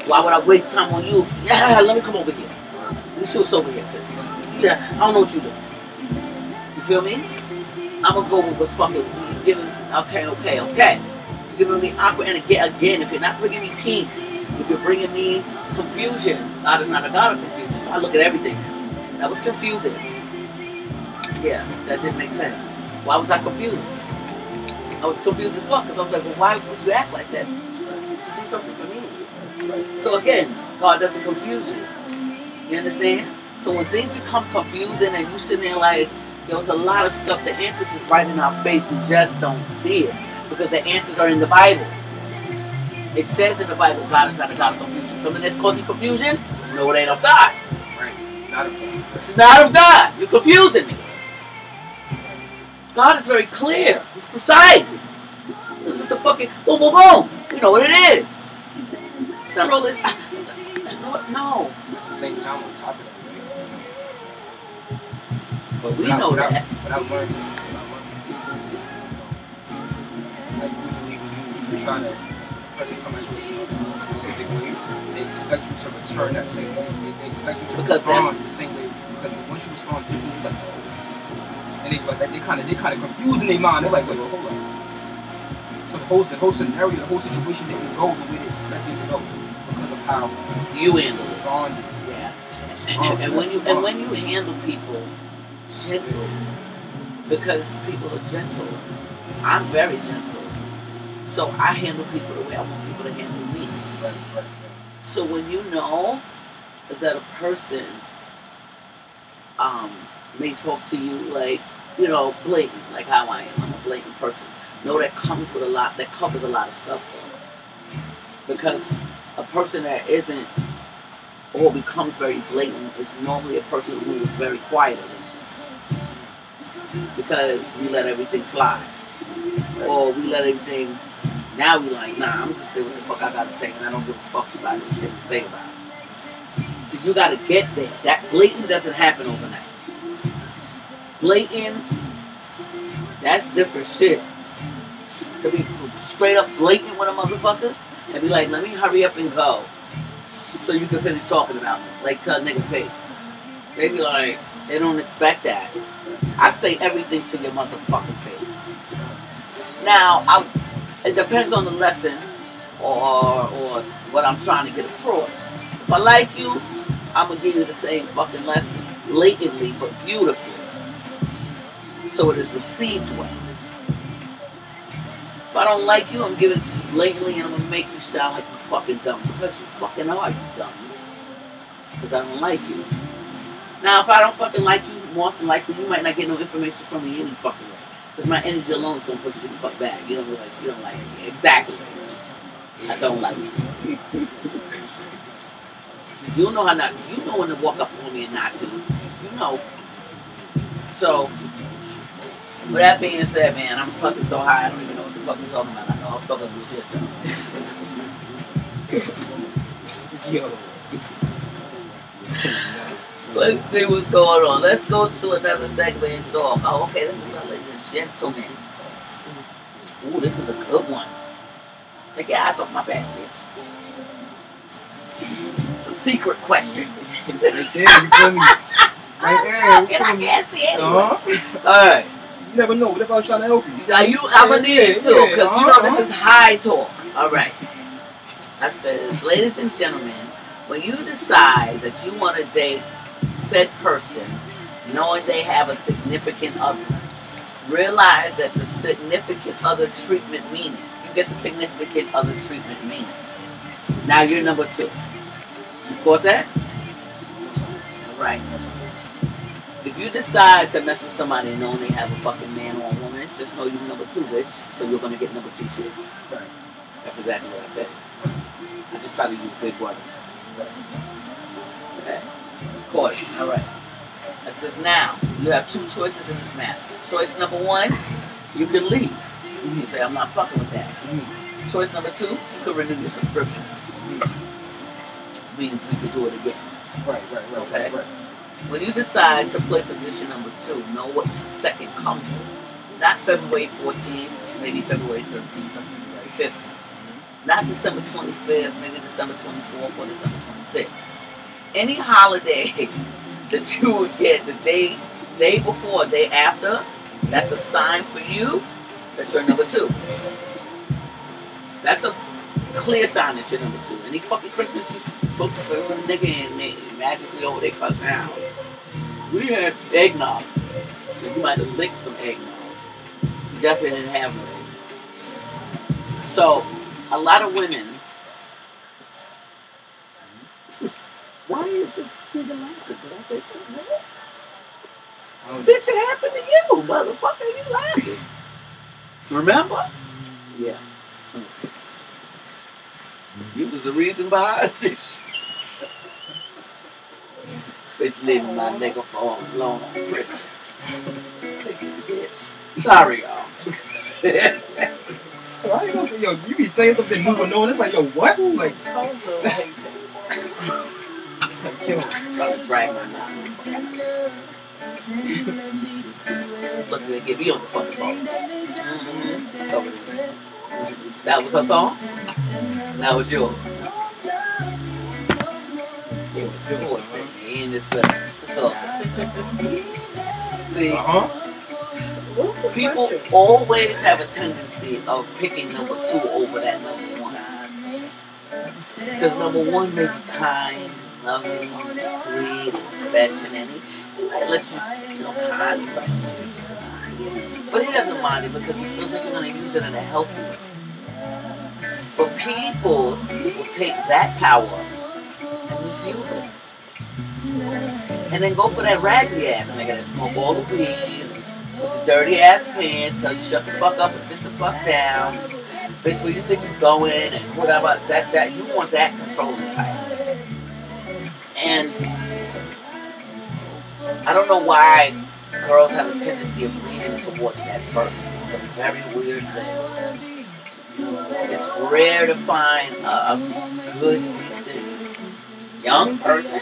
Speaker 1: Why would I waste time on you? Yeah, let me come over here. Let me see what's over here, cause yeah, I don't know what you do. You feel me? I'm gonna go with what's fucking you giving. Okay, okay, okay. You're giving me awkward, and again, again, if you're not bringing me peace, if you're bringing me confusion, God is not a God of confusion. So I look at everything. That was confusing. Yeah, that didn't make sense. Why was I confused? I was confused as fuck because I was like, well, why would you act like that? To, to do something for me. So again, God doesn't confuse you. You understand? So when things become confusing and you sitting there like, there's a lot of stuff, the answers is right in our face, we just don't see it. Because the answers are in the Bible. It says in the Bible, God is not a God of confusion. Something that's causing confusion, no, it ain't of God.
Speaker 2: Right. Not a
Speaker 1: It's not of God. You're confusing me. God is very clear. He's precise. That's what the fucking boom, boom, boom. You know what it is. Several is no, no,
Speaker 2: At the same time, on top of that,
Speaker 1: but we
Speaker 2: I-
Speaker 1: know
Speaker 2: I-
Speaker 1: that.
Speaker 2: I learned, I learned from people, you know, like usually when you try to a person come at a specific way, they expect you to return that same way. They, they expect you to
Speaker 1: Because
Speaker 2: respond the same way. Because once you respond differently, it's like, oh. And they like they kind of they kind of confused in their mind. They're like, wait, wait, hold on. So the whole the whole scenario, the whole situation didn't go the way they expected to go because of how
Speaker 1: You
Speaker 2: responded.
Speaker 1: Yeah. And, and when you and when you handle people gently, because people are gentle, I'm very gentle. So I handle people the way I want people to handle me. So when you know that a person um, may talk to you like, you know, blatant, like how I am, I'm a blatant person. Know that comes with a lot, that covers a lot of stuff. Because a person that isn't or becomes very blatant is normally a person who is very quiet. Because we let everything slide. Or we let everything now we like, nah, I'm just saying what the fuck I gotta say and I don't give a fuck about anything to say about it. So you gotta get there. That blatant doesn't happen overnight. Blatant, that's different shit. To be straight up blatant with a motherfucker and be like, let me hurry up and go. So you can finish talking about me. Like a nigga face. They be like, they don't expect that. I say everything to your motherfucking face. Now, I, it depends on the lesson or or what I'm trying to get across. If I like you, I'm gonna give you the same fucking lesson, blatantly but beautifully, so it is received well. If I don't like you, I'm giving it to you blatantly, and I'm gonna make you sound like you fucking dumb because you fucking are you dumb. Because I don't like you. Now, if I don't fucking like you, more than likely you might not get no information from me any fucking way. Because my energy alone is gonna push you the fuck back. You don't realize you don't like me. Exactly. I don't like you. You know how not. You know when to walk up on me and not to. You know. So, with that being said, man, I'm fucking so high. I don't even know what the fuck I'm talking about. I know I'm talking some shit though.
Speaker 2: Yo.
Speaker 1: Let's see what's going on. Let's go to another segment and talk. Oh, okay. This is ladies gentlemen. Ooh, this is a good one. Take your eyes off my back, bitch. It's a secret question.
Speaker 2: right there, you feel me? Right there, you
Speaker 1: And I can't see it.
Speaker 2: Uh-huh.
Speaker 1: All right.
Speaker 2: You never know. What if I was trying to help you?
Speaker 1: Now you, I'm gonna need it too, because you
Speaker 2: uh-huh.
Speaker 1: know this is high talk. All right. I says, ladies and gentlemen, when you decide that you want to date said person, knowing they have a significant other, realize that the significant other treatment meaning. You get the significant other treatment meaning. Now you're number two. You caught that? All right. If you decide to mess with somebody knowing they have a fucking man or a woman, just know you're number two, bitch. So you're gonna get number two shit.
Speaker 2: Right.
Speaker 1: That's exactly what I said. I just try to use big words. Okay. Caught it. All right. It says now you have two choices in this matter. Choice number one, you can leave. You can say I'm not fucking with that. Choice number two, you can renew your subscription. Means we can do it again.
Speaker 2: Right, right, right,
Speaker 1: Okay.
Speaker 2: right, right.
Speaker 1: When you decide to play position number two, know what second comes with. Not February 14th, maybe February 13th or February 15th. Not December 25th, maybe December 24th or December 26th. Any holiday that you would get the day day before, day after, that's a sign for you that you're number two. That's a clear sign that you're number two. Any fucking Christmas you're supposed to with a nigga and oh, they magically over they cut down. We had eggnog. You might have licked some eggnog. You definitely didn't have one. So, a lot of women. Why is this nigga laughing? Did I say something? Wrong?
Speaker 2: I don't-
Speaker 1: Bitch, it happened to you, motherfucker. You laughing. Remember? Yeah. You was the reason behind this. Bitch leaving my nigga for all alone on Christmas. This nigga bitch. Sorry, y'all.
Speaker 2: Why you gonna say, yo, you be saying something moving on. It's like, yo, what? Like,
Speaker 3: Hold on, wait.
Speaker 2: like yo,
Speaker 1: Trying to drag my mouth. Look, you get me on the fucking phone. Mm-hmm. That was her song? That was yours.
Speaker 2: it was good.
Speaker 1: He in this. So, see,
Speaker 2: Uh huh.
Speaker 1: People
Speaker 3: question?
Speaker 1: always have a tendency of picking number two over that number one. Because number one may be kind, loving, sweet, affectionate. Let you, you know, kind something. But he doesn't mind it because he feels like you're going to use it in a healthy way. But people will take that power and misuse it. And then go for that raggedy ass nigga that smoke all the weed, with the dirty ass pants, tell you shut the fuck up and sit the fuck down. Where you think you're going and whatever. That that you want that controlling type. And I don't know why girls have a tendency of leaning towards that first. It's a very weird thing. It's rare to find a, a good, decent young person,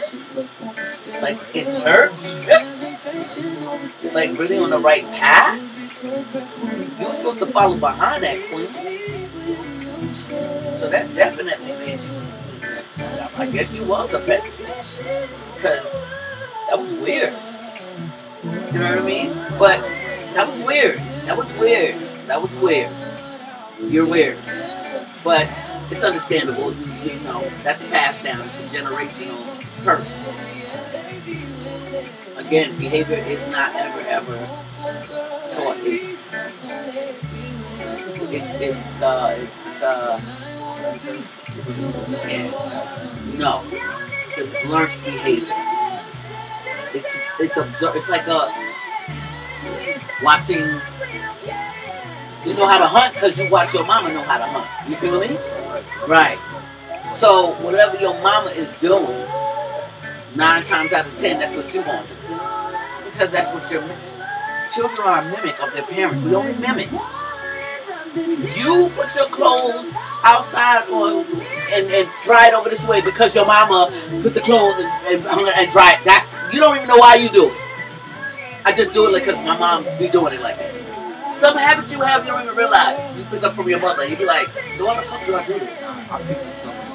Speaker 1: like in church, like really on the right path. You were supposed to follow behind that queen. So that definitely made you. I guess you was a peasant, because that was weird. You know what I mean? But that was weird. That was weird. That was weird. You're weird. But it's understandable. You, know, that's passed down. It's a generational curse. Again, behavior is not ever, ever taught. It's, it's, it's, uh, it's, uh, no. It's learned behavior. It's, it's observe. It's like a, watching you know how to hunt because you watch your mama know how to hunt. You feel me? Right. So whatever your mama is doing, nine times out of ten, that's what you're going to do. Because that's what your children are a mimic of their parents. We only mimic. You put your clothes outside on and, and dry it over this way because your mama put the clothes and, and, and dry it. That's you don't even know why you do it. I just do it like because my mom be doing it like that. Some habits you have you don't even realize. You pick up from your mother. You be like, why the fuck do I do this?
Speaker 2: I picked up something.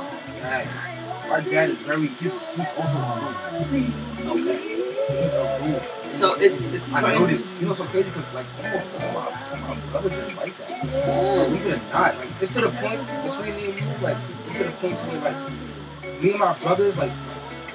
Speaker 2: My dad is very. He's he's also a
Speaker 1: Okay.
Speaker 2: roof. He's a roof.
Speaker 1: So it's it's
Speaker 2: I
Speaker 1: crazy.
Speaker 2: noticed. You know, so crazy because like all, all my, my brothers is like that.
Speaker 1: Mm.
Speaker 2: Believe it or not, like it's to the point between me and you, like it's to the point where like me and my brothers, like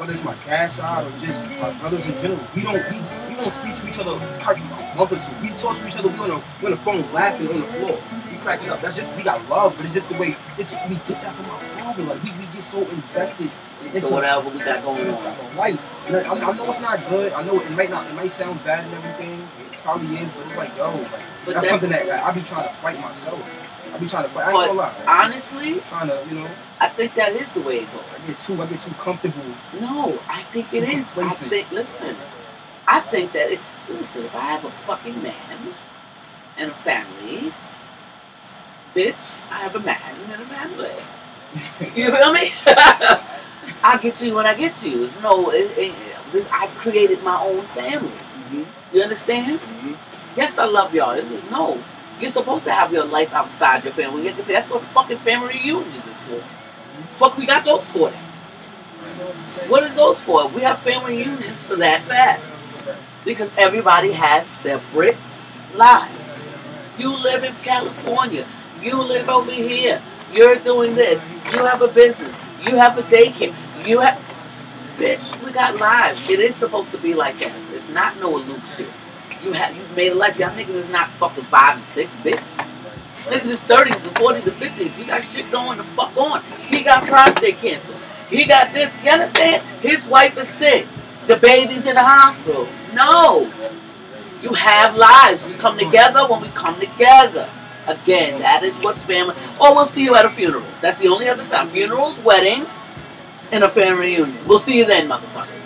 Speaker 2: whether it's my dad's side or just my brothers in general, we don't we, we don't speak to each other probably a month or two. We talk to each other, we on the we on the phone laughing on the floor. We cracking up. That's just we got love, but it's just the way it's we get that from our father. Like we, we get so invested
Speaker 1: So whatever we got going on.
Speaker 2: life. I, I know it's not good. I know it might not it might sound bad and everything. It probably is, but it's like yo, like, that's,
Speaker 1: that's-
Speaker 2: something that like, I be trying to fight myself. I be trying to fight. I ain't
Speaker 1: But
Speaker 2: gonna lie.
Speaker 1: Honestly,
Speaker 2: trying to, you know,
Speaker 1: I think that is the way it goes.
Speaker 2: I get too, I get too comfortable.
Speaker 1: No, I think it
Speaker 2: is.
Speaker 1: Is. I think. Listen, I think that. It, listen, if I have a fucking man and a family, bitch, I have a man and a family. You feel me? I get to you when I get to you. It's no, it, it, this I've created my own family.
Speaker 2: Mhm.
Speaker 1: You understand?
Speaker 2: Mhm.
Speaker 1: Yes, I love y'all. This is- no, you're supposed to have your life outside your family. You that's what fucking family reunions is for. Fuck, we got those for. Then. What is those for? We have family reunions for that fact because everybody has separate lives. You live in California. You live over here. You're doing this. You have a business. You have a daycare. You have. Bitch, we got lives. It is supposed to be like that. It's not no shit. You have you've made a life. Y'all niggas is not fucking five and six, bitch. Niggas is thirties and forties and fifties. You got shit going the fuck on. He got prostate cancer. He got this. You understand? His wife is sick. The baby's in the hospital. No. You have lives. We come together when we come together. Again, that is what family. Oh, we'll see you at a funeral. That's the only other time. Funerals, weddings, and a family reunion. We'll see you then, motherfuckers.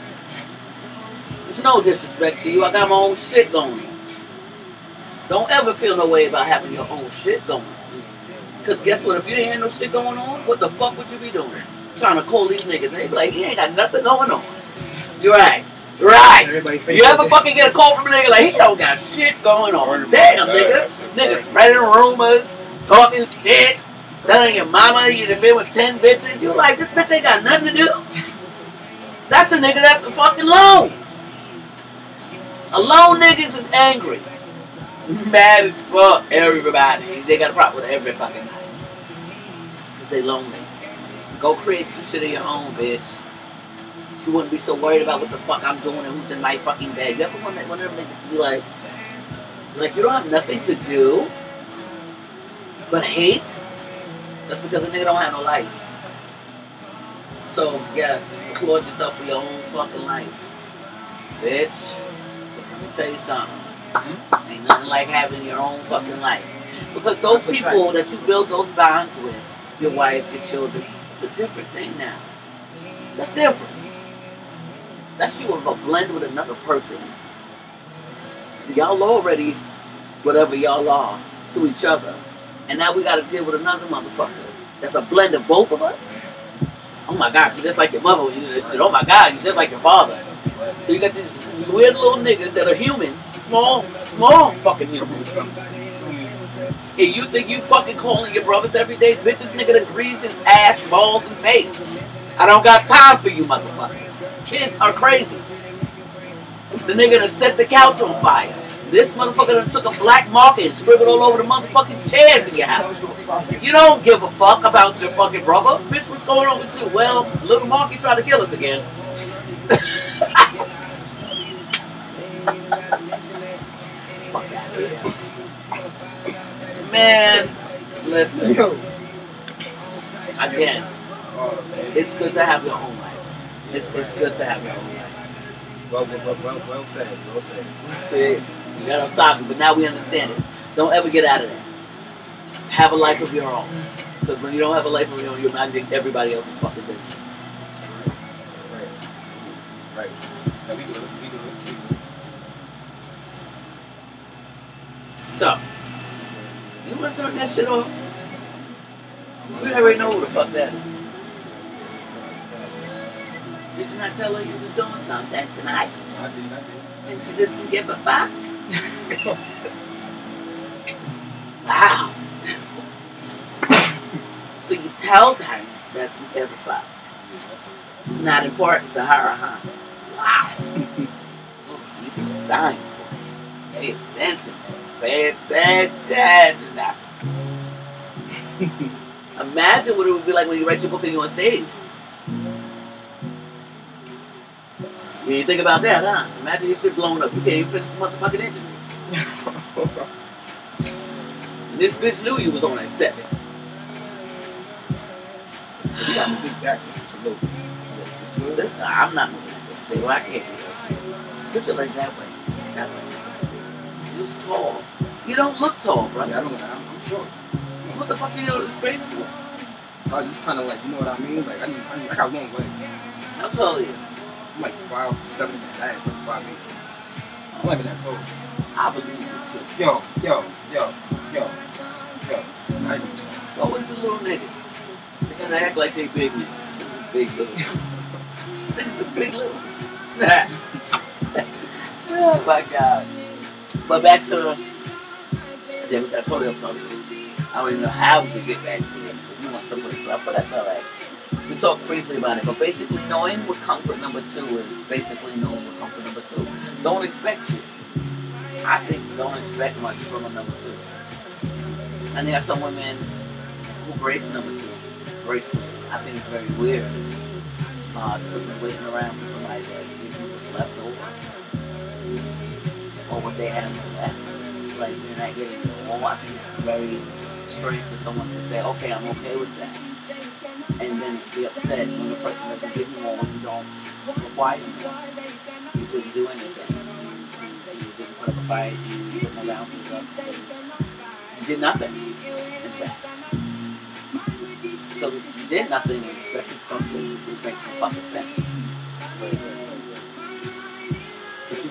Speaker 1: It's no disrespect to you. I got my own shit going. Don't ever feel no way about having your own shit going. Cause guess what? If you didn't have no shit going on, what the fuck would you be doing? Trying to call these niggas. And they be like, he ain't got nothing going on. You're right. Right. You ever fucking get a call from a nigga like he don't got shit going on? Damn, nigga. Nigga spreading rumors, talking shit, telling your mama you done been with 10 bitches. You like, this bitch ain't got nothing to do. That's a nigga that's a fucking lone. Alone niggas is angry. Mad as fuck, everybody. They got a problem with every fucking night. Because they lonely. Go create some shit of your own, bitch. You wouldn't be so worried about what the fuck I'm doing and who's in my fucking bed. You ever wonder, them niggas to be like, like you don't have nothing to do but hate? That's because a nigga don't have no life. So, yes, applaud yourself for your own fucking life. Bitch, let me tell you something. Hmm? Ain't nothing like having your own fucking life. Because those
Speaker 2: That's
Speaker 1: people that you build those bonds with, your wife, your children, it's a different thing now. That's different. That's you of a blend with another person. Y'all already whatever y'all are to each other. And now we gotta deal with another motherfucker. That's a blend of both of us. Oh my god, you just like your mother when you do this shit. Oh my god, you just like your father. So you got these weird little niggas that are human. Small, small fucking humans. And you think you fucking calling your brothers every day? Bitch, this nigga that grease his ass, balls, and face. I don't got time for you motherfuckers. Kids are crazy. The nigga that set the couch on fire. This motherfucker done took a black marker and scribbled all over the motherfucking chairs in your house. You don't give a fuck about your fucking brother. Bitch, what's going on with you? Well, little Marky tried to kill us again. Fuck out of here. Man, listen.
Speaker 2: Yo.
Speaker 1: Again, it's good to have your own life. It's, it's good to have your own life.
Speaker 2: Well, well, well, well, well said. Well said.
Speaker 1: See, you got what I'm but now we understand it. Don't ever get out of that. Have a life of your own. Because when you don't have a life of your own, you're minding everybody else's fucking business.
Speaker 2: Right. Right. Yeah, we do it. We do it. We do it.
Speaker 1: So, you want to turn that shit off? We already know who the fuck that is. Did you not tell her you was doing something tonight?
Speaker 2: I did. I did.
Speaker 1: And she doesn't give a fuck? wow. so you told her that you give a fuck. It's not important to her, huh? Wow. These are the signs. Pay attention. Pay attention. Imagine what it would be like when you write your book and you're on stage. You think about that, huh? Imagine your shit blown up. You can't even finish the motherfucking interview. This bitch knew you was on at seven.
Speaker 2: You got to think that shit. It's a little. It's a little. It's good.
Speaker 1: Nah, I'm not moving that bitch. I can't do that shit. Put your legs that way. That way. Was tall. You don't look tall, bro.
Speaker 2: Yeah, I don't. I'm, I'm sure.
Speaker 1: So what the fuck you doing in space for?
Speaker 2: I was just kind of like, you know what I mean? Like, I need, I, need, I got long legs.
Speaker 1: How tall are you?
Speaker 2: I'm like five seven like five eight. I'm not even that tall.
Speaker 1: I believe you too.
Speaker 2: Yo, yo, yo, yo, yo. I,
Speaker 1: It's always the little niggas. They gotta act like they big niggas. Big little. Niggas are big little. oh my god. But back to it, I told you something. I don't even know how we could get back to it you want some of stuff, but that's alright. We talked briefly about it, but basically knowing what comfort number two is basically knowing what comfort number two. Don't expect you. I think don't expect much from a number two. And there are some women who brace number two, bracelet. I think it's very weird uh, to be waiting around for somebody you what's left over or what they have left. Like you're not getting all. I think it's very strange for someone to say, okay, I'm okay with that. And then to be upset when the person doesn't give you more when you don't require it. You didn't do anything. You didn't put up a fight, you didn't no boundaries. You did nothing, in fact. So you did nothing and expected something which makes no fucking sense.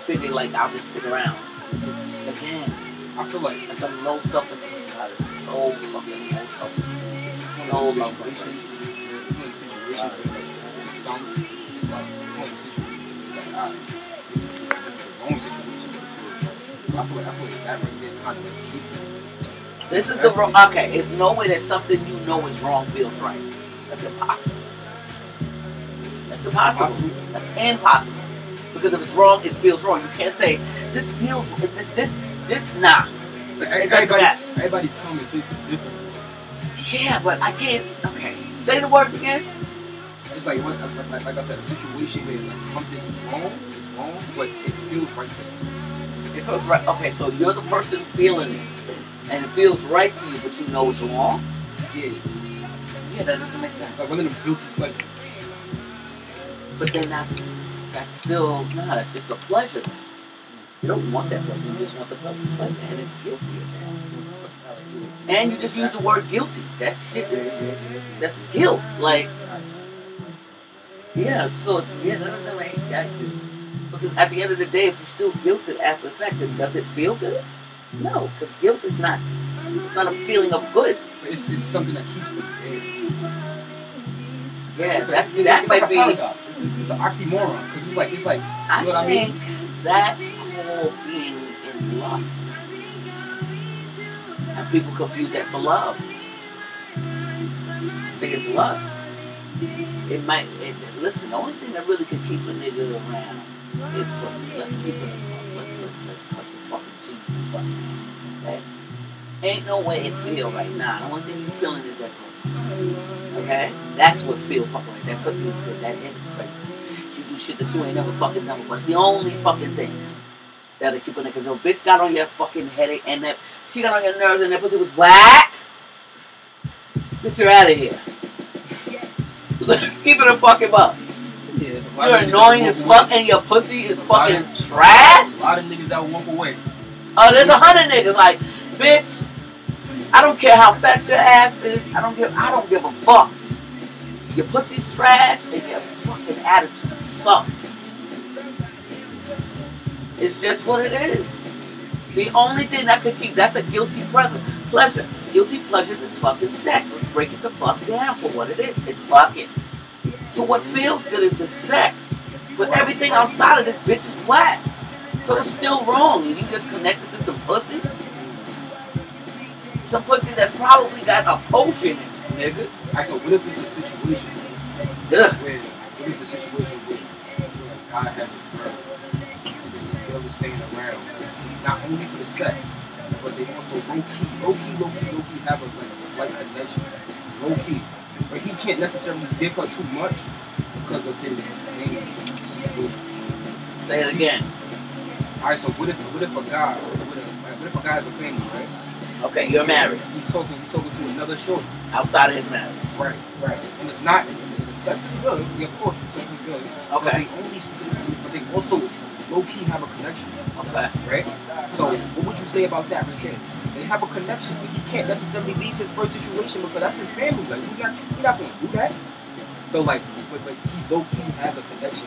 Speaker 1: Figured like I'll just stick around. Which is again,
Speaker 2: I feel like
Speaker 1: That's a low self-esteem. That is so fucking low self-esteem. It's
Speaker 2: it's
Speaker 1: so low.
Speaker 2: situations. It's one of those situations. It's like to some, it's like one of those situations. Like, ah, this is this, this is the wrong situation. but it feels right. So I feel like I feel like that right there kind of keeps.
Speaker 1: This is the wrong. Okay, it's no way that something you know is wrong feels right. That's impossible. That's impossible. That's impossible. Because if it's wrong, it feels wrong. You can't say this feels this this this nah. It doesn't
Speaker 2: everybody,
Speaker 1: matter.
Speaker 2: everybody's common sense is different.
Speaker 1: Yeah, but I can't. Okay, say the words again.
Speaker 2: It's like, what, like, like, like I said, a situation where like something is wrong, is wrong, but it feels right to you.
Speaker 1: It feels right. Okay, so you're the person feeling it, and it feels right to you, but you know it's wrong.
Speaker 2: Yeah,
Speaker 1: Yeah, that doesn't make sense.
Speaker 2: like one of them guilty pleasures.
Speaker 1: But then that's that's still nah. That's just a pleasure. You don't want that pleasure. You just want the pleasure, and it's guilty of that. And you just use the word guilty. That shit is that's guilt. Like yeah. So yeah, that doesn't make that. Because at the end of the day, if you're still guilty after the fact, then does it feel good? No, because guilt is not. It's not a feeling of good.
Speaker 2: It's, it's something that keeps me.
Speaker 1: Yeah, that's
Speaker 2: it's,
Speaker 1: that
Speaker 2: it's
Speaker 1: might
Speaker 2: like a
Speaker 1: be.
Speaker 2: paradox. It's, it's, it's an oxymoron because it's like it's like
Speaker 1: I
Speaker 2: You know what I mean?
Speaker 1: think that's called being in lust. And people confuse that for love. I think it's lust. It might, it, listen, the only thing that really could keep a nigga around is pussy. Let's keep it, let's, let's, let's cut the fucking cheese fucking, okay? Ain't no way it feel right now. The only thing you feeling is that pussy. Okay? That's what feel fucking right. That pussy is good. That head is crazy. She do shit that you ain't never fucking done before. It's the only fucking thing that'll keep on it. Cause if bitch got on your fucking headache and that she got on your nerves and that pussy was whack, get you're out of here. Let's keep it a fucking buck.
Speaker 2: yeah, it's a lot
Speaker 1: You're annoying as fuck
Speaker 2: away.
Speaker 1: and your pussy is
Speaker 2: lot of-
Speaker 1: fucking trash.
Speaker 2: A lot of niggas that walk away.
Speaker 1: Oh, there's a hundred niggas like, bitch. I don't care how fat your ass is. I don't give. I don't give a fuck. Your pussy's trash and your fucking attitude sucks. It's just what it is. The only thing that could keep that's a guilty present pleasure. Guilty pleasures is fucking sex. Let's break it the fuck down for what it is. It's fucking. So what feels good is the sex. But everything outside of this bitch is whack. So it's still wrong. And you just connected to some pussy? Some pussy that's probably got a potion in it, nigga.
Speaker 2: Alright, so what if it's a situation where what if the situation where God has a girl and this girl is staying around not only for the sex, but they also low key, low key, low key, low key have a like slight connection, low key. But he can't necessarily give her too much because of his name situation.
Speaker 1: Say it again.
Speaker 2: All right, so what if what if a guy, what if, what if a guy has a family, right?
Speaker 1: Okay, you're married.
Speaker 2: He's talking, he's talking to another shorty.
Speaker 1: Outside of his marriage.
Speaker 2: Right, right. And it's not, the sex is good. Yeah, of course, the sex is good.
Speaker 1: Okay.
Speaker 2: But they only, but they also low key have a connection,
Speaker 1: Okay.
Speaker 2: right? So what would you say about that, right there? They have a connection, but he can't necessarily leave his first situation because that's his family. Like, he's not, he's not gonna do that. So like, but, but he low key has a connection.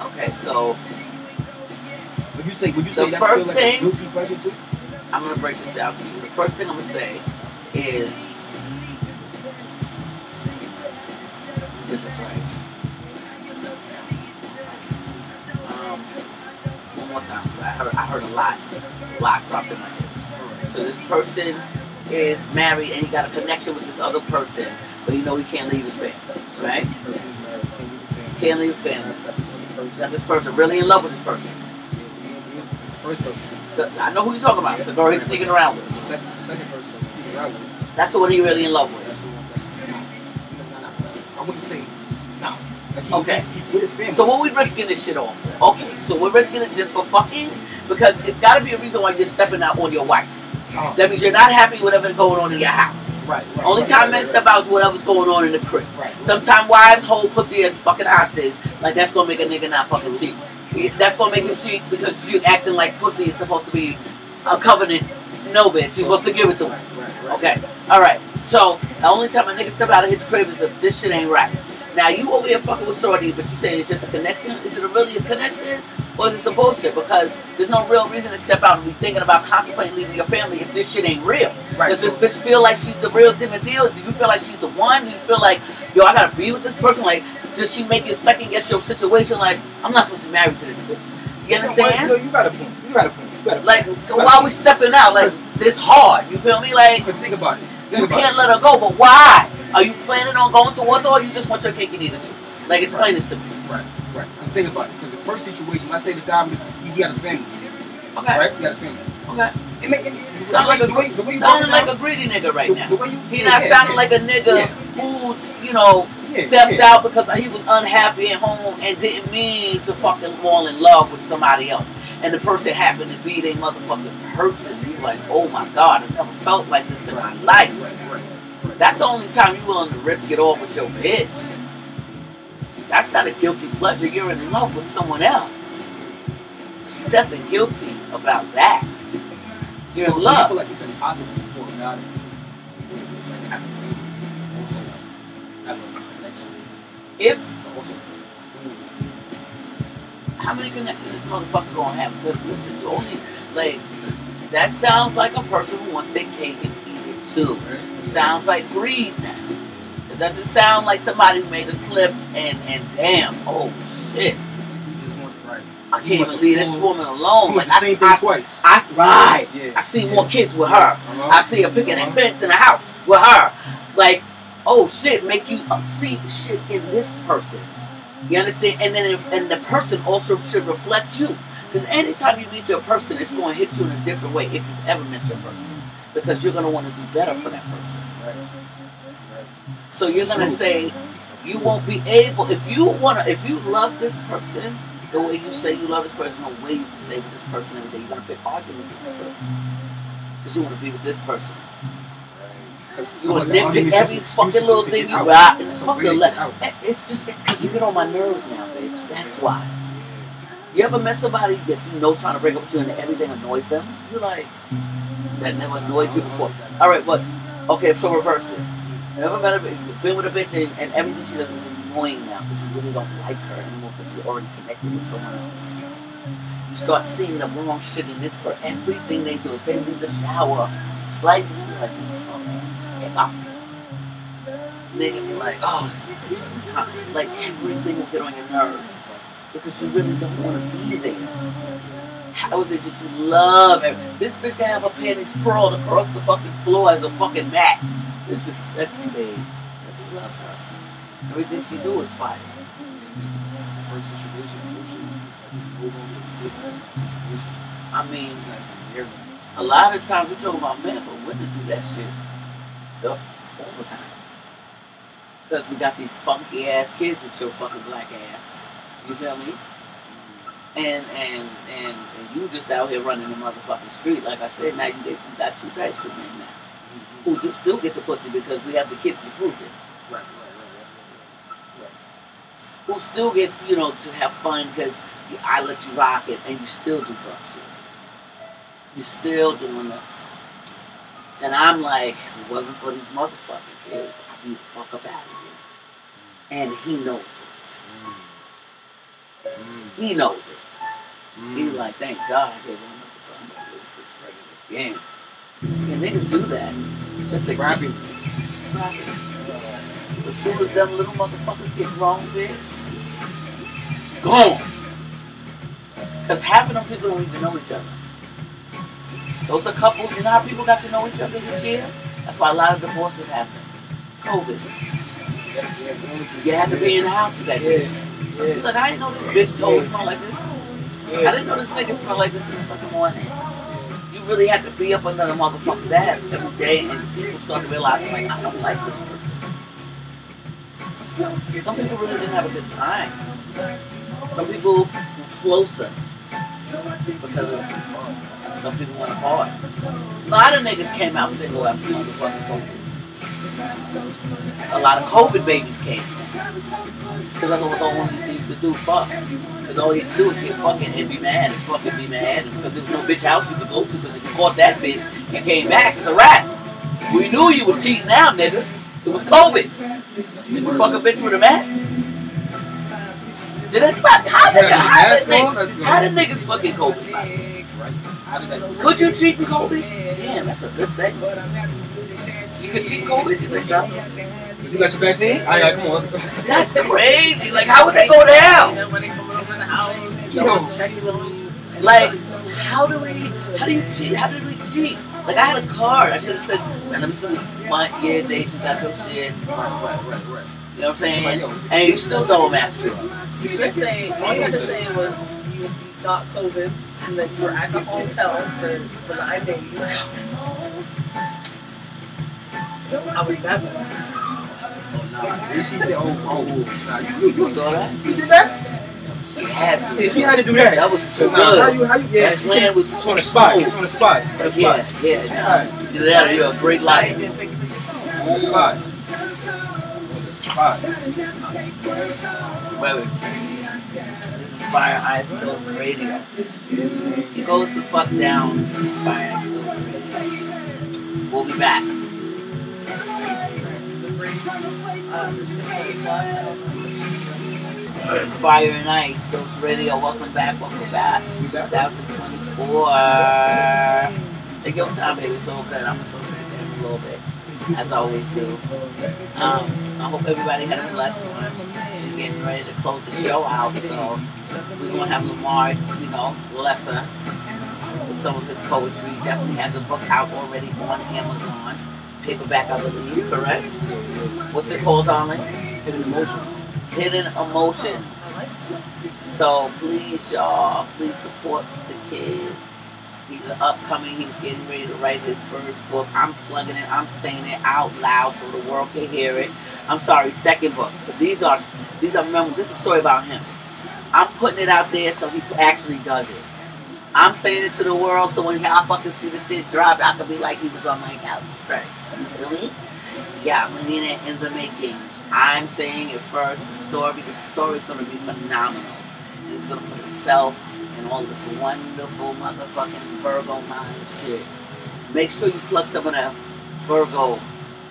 Speaker 1: Okay, so
Speaker 2: Would you say, would you say that's
Speaker 1: first
Speaker 2: like
Speaker 1: thing-
Speaker 2: a guilty pleasure too?
Speaker 1: I'm gonna break this down to you. The first thing I'm gonna say is get this right. Um, one more time, I heard I heard a lot, a lot dropped in my head. So this person is married and he got a connection with this other person, but he know he can't leave his family, right?
Speaker 2: Can't leave family.
Speaker 1: Got this person really in love with this person.
Speaker 2: First person.
Speaker 1: The- I know who you're talking about. The girl he's sneaking around with.
Speaker 2: The second, the second person that he's around with.
Speaker 1: That's the one he really in love with.
Speaker 2: That's the one. That's, no, no, no, no. I wouldn't say no. Like he,
Speaker 1: Okay.
Speaker 2: He's.
Speaker 1: So what we risking this shit on? Okay, so we're risking it just for fucking because it's got to be a reason why you're stepping out on your wife.
Speaker 2: Oh,
Speaker 1: That means you're not happy with whatever's going on in your house.
Speaker 2: right, right.
Speaker 1: Only
Speaker 2: right,
Speaker 1: time
Speaker 2: right,
Speaker 1: men step out is whatever's going on in the crib.
Speaker 2: Right. right.
Speaker 1: Sometimes wives hold pussy as fucking hostage, like that's gonna make a nigga not fucking cheat. That's gonna make him cheat because you acting like pussy is supposed to be a covenant. No, bitch, you're supposed to give it to him. Okay, all right. So the only time a nigga step out of his crib is if this shit ain't right. Now you over here fucking with shorty, but you saying it's just a connection. Is it really a connection, or is it some bullshit? Because there's no real reason to step out and be thinking about contemplating leaving your family if this shit ain't real.
Speaker 2: Right.
Speaker 1: Does this bitch feel like she's the real thing the deal? Do you feel like she's the one? Do you feel like, yo, I gotta be with this person? Like, does she make you second guess your situation? Like, I'm not supposed to be married to this bitch. You understand?
Speaker 2: no, you got a point. You got a point. You got a point.
Speaker 1: Like,
Speaker 2: You got a
Speaker 1: while
Speaker 2: point.
Speaker 1: we stepping out, like, this hard. You feel me? Like,
Speaker 2: Because think about it. Think
Speaker 1: you
Speaker 2: about
Speaker 1: can't
Speaker 2: it.
Speaker 1: let her go, but why? Are you planning on going towards her or you just want your cake and eat it too? Like, explain it to me.
Speaker 2: Right, right. Because think about it. Because the first situation, let's say the diamond, you got his family.
Speaker 1: Okay.
Speaker 2: Right? He got his family.
Speaker 1: Okay.
Speaker 2: It may, it,
Speaker 1: Sound like
Speaker 2: way-
Speaker 1: a
Speaker 2: the way- the way you
Speaker 1: sounding like a greedy nigga right
Speaker 2: the-
Speaker 1: now.
Speaker 2: the way you-
Speaker 1: He
Speaker 2: yeah,
Speaker 1: not
Speaker 2: yeah,
Speaker 1: sounding
Speaker 2: yeah.
Speaker 1: like a nigga who, you know,
Speaker 2: Yeah,
Speaker 1: stepped
Speaker 2: yeah.
Speaker 1: out because he was unhappy at home and didn't mean to fucking fall in love with somebody else. And the person happened to be their motherfucking person. You like, oh my god, I never felt like this in my life. That's the only time you're willing to risk it all with your bitch. That's not a guilty pleasure. You're in love with someone else. There's nothing guilty about that. You're
Speaker 2: so,
Speaker 1: in
Speaker 2: so you
Speaker 1: love.
Speaker 2: feel like it's impossible for a guy to have a family, also have a connection,
Speaker 1: if how many connections this motherfucker gonna have? Because listen, you only like that sounds like a person who wants their cake and eat it too. It sounds like greed now. It doesn't sound like somebody who made a slip and and damn, oh shit,
Speaker 2: you just want right.
Speaker 1: I can't even leave this woman alone. Like
Speaker 2: the same
Speaker 1: I,
Speaker 2: thing
Speaker 1: I,
Speaker 2: twice.
Speaker 1: I, right.
Speaker 2: yeah.
Speaker 1: I see
Speaker 2: yeah.
Speaker 1: more kids with her.
Speaker 2: Uh-huh.
Speaker 1: I see her picking a
Speaker 2: Uh-huh.
Speaker 1: fence in the house with her. Like, oh shit, make you see shit in this person. You understand? And then, and the person also should reflect you. Because anytime you meet your person, it's going to hit you in a different way if you've ever met your person. Because you're going to want to do better for that person.
Speaker 2: Right. Right.
Speaker 1: So you're going to say, you won't be able, if you want to, if you love this person, the way you say you love this person, the way you can stay with this person every day, you're going to pick arguments with this person. Because you want to be with this person.
Speaker 2: Because
Speaker 1: You gonna nitpick every fucking little thing you got and fucking let. It's just because you get on my nerves now, bitch. That's why. You ever met somebody that you know trying to break up with you and everything annoys them? You're like, that never annoyed you before. All right, but okay, so reverse it. You ever met a bitch, been with a bitch and, and everything she does is annoying now because you really don't like her anymore because you're already connected with someone else. You start seeing the wrong shit in this person. Everything they do, if they leave the shower slightly, you're like, this punk ass nigga. Nigga be like, oh, bitch every time. Like, everything will get on your nerves because you really don't want to be there. How is it that you love her? This bitch can have her panties sprawled across the fucking floor as a fucking mat. This is sexy, babe. Because he loves her. Everything she do is fire.
Speaker 2: First situation, bullshit. Move on to the system situation.
Speaker 1: I mean,
Speaker 2: It's
Speaker 1: a lot of times we talk about men, but women do that shit yup, all the time. Because we got these funky ass kids with your fucking black ass. You feel me? And and and, and you just out here running the motherfucking street. Like I said, now you, get, you got two types of men now mm-hmm. who do still get the pussy because we have the kids to prove it.
Speaker 2: Right, right, right, right, right.
Speaker 1: Who still get you know to have fun because I let you rock it and you still do fuck shit. You still doing it. And I'm like, if it wasn't for these motherfucking kids, I'd be the fuck up out of here. And he knows it.
Speaker 2: Mm,
Speaker 1: He knows it.
Speaker 2: mm,
Speaker 1: He
Speaker 2: mm.
Speaker 1: like, thank God gave him another this bitch pregnant again. And niggas do that. It's just a
Speaker 2: Rapping.
Speaker 1: As soon as them little motherfuckers get grown, bitch, gone. Because half of them people don't even know each other. Those are couples, you know how people got to know each other this year? That's why a lot of divorces happen. COVID. You had to be in the house with that bitch.
Speaker 2: Yeah,
Speaker 1: Look, I didn't know this bitch toes smell like this. I didn't know this nigga smell like this in the fucking morning. You really had to be up the motherfucker's ass every day, and people start to realize, like, I don't like this person. Some people really didn't have a good time. Some people were closer because of, and some people went apart. A lot of niggas came out single after motherfucking COVID. A lot of COVID babies came. Because that's what was all used to do, fuck. Because all he could do is get fucking and be mad and fucking be mad. Because there's no bitch house you could go to. Because if you caught that bitch and came back, it's a wrap. We knew you was cheating now, nigga. It was COVID. Did you fuck a bitch with a mask? Did anybody? How did,
Speaker 2: You
Speaker 1: how
Speaker 2: the
Speaker 1: did, niggas, how did niggas fucking COVID? Could you cheat in COVID? Damn, that's a good segment. You could cheat COVID? You think so?
Speaker 2: You got your vaccine? I got. Come on.
Speaker 1: That's crazy. Like, how would that go down?
Speaker 3: And when they come over in the house,
Speaker 2: Yo.
Speaker 3: no one's checking them.
Speaker 1: Like, how do we? How do you cheat? How did we cheat? Like, I had a card. I should have said, man, let me see what year, date you got your shit. You know what I'm saying? And you still don't mask it.
Speaker 3: You should say, all you had to say was you, you got COVID and that you were at the hotel for, for nine days. I would never.
Speaker 2: And she did. Oh, oh, you,
Speaker 1: You
Speaker 2: you,
Speaker 1: saw that?
Speaker 2: you did that?
Speaker 1: She had to.
Speaker 2: Yeah, she had to do that.
Speaker 1: That was too
Speaker 2: So, nah, how
Speaker 1: good.
Speaker 2: you? How you? Yeah,
Speaker 1: That plan was
Speaker 2: It's on the spot.
Speaker 1: too
Speaker 2: It's on the spot. On the spot.
Speaker 1: Yeah, yeah.
Speaker 2: Spot.
Speaker 1: Either that or you're a great life.
Speaker 3: didn't think of yourself.
Speaker 2: On the spot. On the spot.
Speaker 1: Wait, wait. Fire Ice Dose Radio. It goes the fuck down. Fire Ice Dose Radio. We'll be back. It's Fire and Ice Dose Radio. Welcome back. Welcome back. 2024. Take your time, baby. All good. I'm gonna talk to you a little bit, as I always do. Um, I hope everybody had a blessed one. Getting ready to close the show out, so we're gonna have Lamar, you know, bless us with some of his poetry. He definitely has a book out already on Amazon, paperback, I believe. Correct? What's it called, darling?
Speaker 2: Hidden emotions.
Speaker 1: Hidden Emotions. So please, y'all, please support the kid. He's an upcoming. He's getting ready to write his first book. I'm plugging it. I'm saying it out loud so the world can hear it. I'm sorry, second book. These are these are remember this is a story about him. I'm putting it out there so he actually does it. I'm saying it to the world so when y'all fucking see the shit drop, I can be like he was on my couch first. You feel me? Yeah, I'm it in the making. I'm saying it first. The story, the story is going to be phenomenal. It's going to put himself and all this wonderful motherfucking Virgo mind shit. Make sure you plug some of that Virgo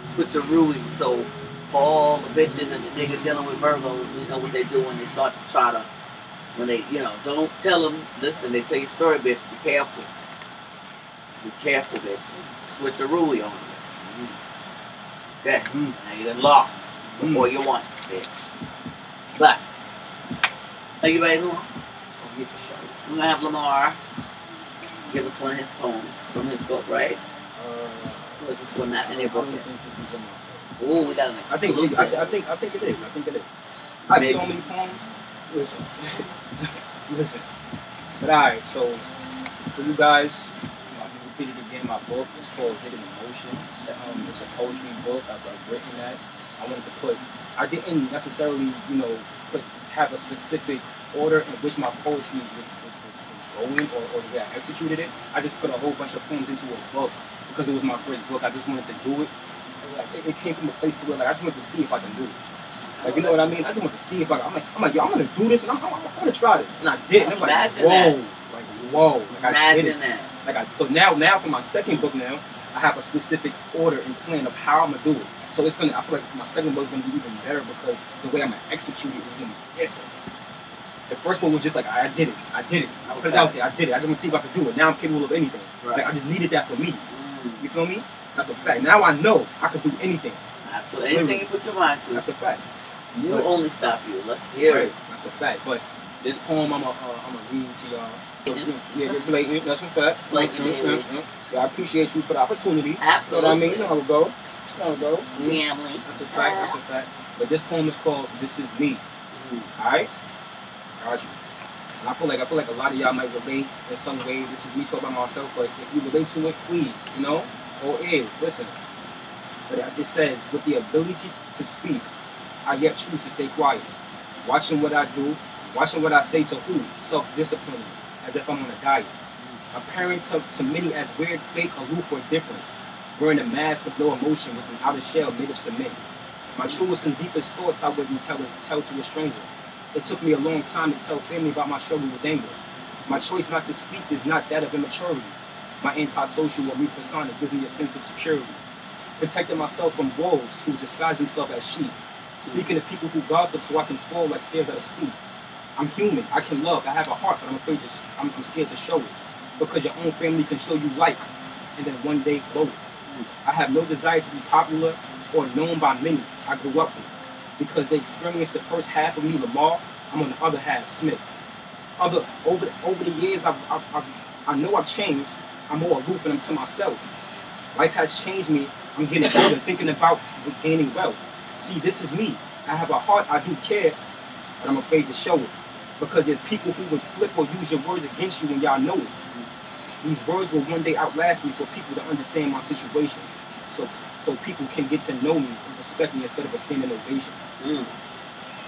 Speaker 1: switcherooing so for all the bitches and the niggas dealing with Virgos, we know what they do when they start to try to, when they, you know, don't tell them, listen, they tell you story, bitch, be careful. Be careful, bitch. Switcherooey on you. Okay,
Speaker 2: Mm.
Speaker 1: now you done lost before you won, bitch. But, are you ready, Lamar?
Speaker 2: Yeah, for sure.
Speaker 1: We're gonna have Lamar give us one of his poems from his book, right?
Speaker 2: Uh,
Speaker 1: Or is this one not in your book
Speaker 2: think this is in my
Speaker 1: Ooh, we got an
Speaker 2: I think,
Speaker 1: exclusive.
Speaker 2: I, I think, I think it is. I think it is. I have so many poems. Listen, listen. But all right, so for you guys, you know, I can repeat it again. My book is called Hidden Emotions. Um, it's a poetry book. I've, I've written that. I wanted to put. I didn't necessarily, you know, put have a specific order in which my poetry was going or, or the way I executed it. I just put a whole bunch of poems into a book because it was my first book. I just wanted to do it. Like, it, it came from a place to where like I just wanted to see if I can do it. Like you know what I mean? I just want to see if I. I'm like, I'm like, yo, I'm gonna do this, and I'm, I'm, I'm gonna try this, and I did. And I'm like, whoa,
Speaker 1: that.
Speaker 2: like whoa, like I did it.
Speaker 1: That.
Speaker 2: Like I, so now, now for my second book now, I have a specific order and plan of how I'm gonna do it. So it's gonna. I feel like my second book is gonna be even better because the way I'm gonna execute it is gonna be different. The first one was just like I did it, I did it, I put it out there, I did it. I just want to see if I could do it. Now I'm capable of anything. Like I just needed that for me.
Speaker 1: Mm.
Speaker 2: You feel me? That's a fact. Now I know I could do anything.
Speaker 1: So anything you put your mind to,
Speaker 2: That's a fact.
Speaker 1: you
Speaker 2: But-
Speaker 1: only stop you. Let's hear
Speaker 2: Right.
Speaker 1: it.
Speaker 2: That's a fact. But this poem, I'm gonna, uh, I'm gonna read to y'all. Yeah, yeah, blatant. That's a fact.
Speaker 1: Blatantly.
Speaker 2: Yeah, yeah, yeah. I appreciate you for the opportunity. You know what I
Speaker 1: Absolutely.
Speaker 2: mean? You know how it go. You know how it go. Mm.
Speaker 1: Family.
Speaker 2: That's a fact. That's a fact. But this poem is called "This Is Me."
Speaker 1: Mm.
Speaker 2: All right. Got you. And I feel like I feel like a lot of y'all might relate in some way. This is me talking about myself, but if you relate to it, please, you know, or is listen. But it says, with the ability to speak, I yet choose to stay quiet. Watching what I do, watching what I say to who, self-discipline, as if I'm on a diet. Appearing to, to many as weird, fake, aloof, or different. Wearing a mask of no emotion with an outer shell made of cement. My truest and deepest thoughts I wouldn't tell, tell to a stranger. It took me a long time to tell family about my struggle with anger. My choice not to speak is not that of immaturity. My antisocial or weak persona gives me a sense of security. Protecting myself from wolves who disguise themselves as sheep. Speaking to people who gossip so I can fall like stairs at a steep. I'm human. I can love. I have a heart, but I'm afraid to. I'm, I'm scared to show it because your own family can show you light, and then one day blow it. I have no desire to be popular or known by many. I grew up with because they experienced the first half of me, Lamar. I'm on the other half, Smith. Other over over the years, I've, I've, I've, I know I've changed. I'm more aloof and I'm to myself. Life has changed me. I'm getting older, thinking about gaining wealth. See, this is me. I have a heart. I do care, but I'm afraid to show it because there's people who would flip or use your words against you, and y'all know it. These words will one day outlast me for people to understand my situation, so so people can get to know me and respect me instead of a standing ovation.
Speaker 1: Mm,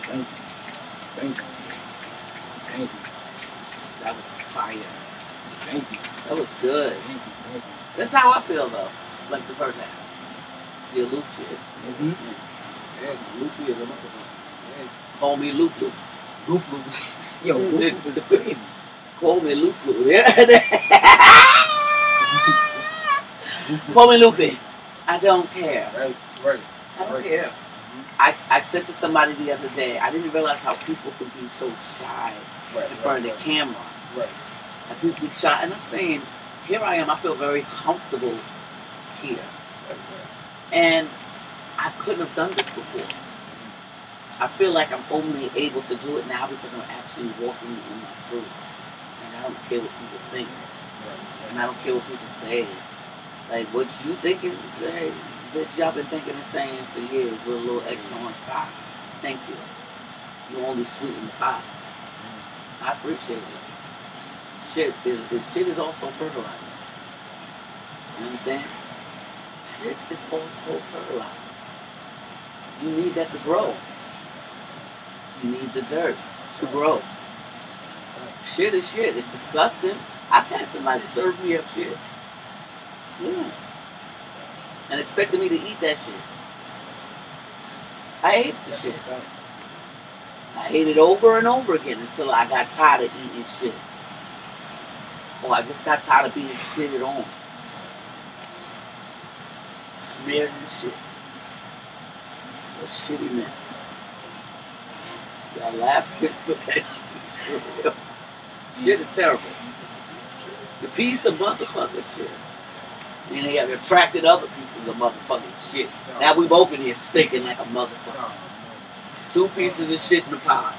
Speaker 2: Thank you. Thank you. Thank you.
Speaker 1: that was fire.
Speaker 2: Thank you.
Speaker 1: That was good.
Speaker 2: Thank you. Thank you.
Speaker 1: That's how I feel though. Like the first half. The shit.
Speaker 2: Mhm.
Speaker 1: Yeah, Luffy is a motherfucker. Call me Luffy.
Speaker 2: Roof. Yo, Roof is crazy.
Speaker 1: Call me Luffy. Yeah. Call me Luffy. I don't care.
Speaker 2: Right, right.
Speaker 1: I don't
Speaker 2: Right.
Speaker 1: care. I, I said to somebody the other day, I didn't realize how people could be so shy
Speaker 2: Right.
Speaker 1: in front of the camera.
Speaker 2: Right.
Speaker 1: And people be shy. And I'm saying, here I am, I feel very comfortable here.
Speaker 2: Right.
Speaker 1: And I couldn't have done this before. I feel like I'm only able to do it now because I'm actually walking in my truth. And I don't care what people think. And I don't care what people say. Like what you thinking, say, bitch, y'all been thinking and saying for years with a little extra on top. Thank you. You only sweeten the pot. I appreciate it. Shit is, is shit is also fertilizer. You understand? Shit is also fertilizer. You need that to grow. You need the dirt to grow. Shit is shit. It's disgusting. I had somebody serve me up shit. Yeah. And expected me to eat that shit. I ate the shit. I ate it over and over again until I got tired of eating shit. Or I just got tired of being shitted on. Smeared in shit. A shitty man. Y'all laughing, but that shit is. Shit is terrible. The piece of motherfucking shit. And they have attracted other pieces of motherfucking shit. Now we both in here stinking like a motherfucker. Two pieces of shit in the pot.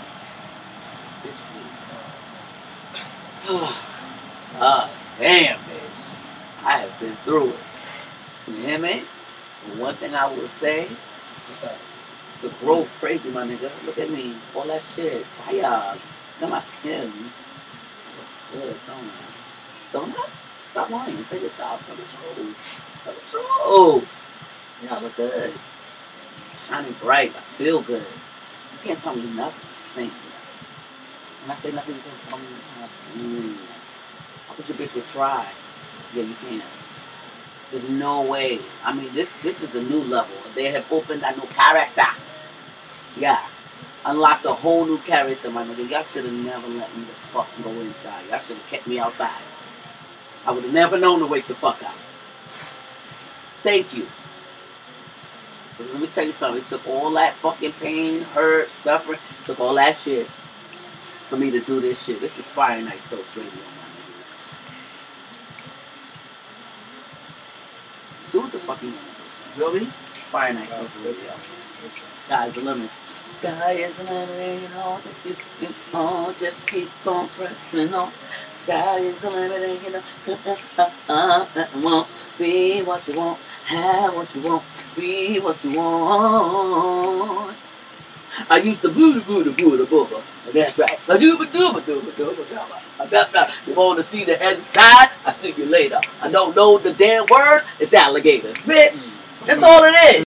Speaker 1: Bitch. Ah, damn, bitch. I have been through it. You hear me? One thing I will say, the growth crazy, my nigga. Look at me. All that shit. Fire. Look at my skin. Good, don't I? Don't I? Stop lying. Take it off. Tell the truth. Tell the truth. I look good. Shining bright. I feel good. You can't tell me nothing. When I say nothing, you can't tell me nothing. I wish a bitch would try. Yeah, you can. There's no way. I mean, this this is the new level. They have opened a new character. Yeah. Unlocked a whole new character, my nigga. Y'all should have never let me the fuck go inside. Y'all should have kept me outside. I would have never known to wake the fuck up. Thank you. But let me tell you something. It took all that fucking pain, hurt, suffering, took all that shit for me to do this shit. This is Fire Night Stokes Radio. Do what the fuck you want. Feel me? Fire Night Stokes Radio. Sky's the limit. Sky is the limit, you know. If you, you know, just keep on pressing on. Sky is the limit, and you know. Uh, uh, uh, want be what you want, have what you want, be what you want. I used to boo the boo boo the boo. That's right. I do ba do ba do ba do ba do I got that. You want to see the other side? I see you later. I don't know the damn words. It's alligators, bitch. That's all it is.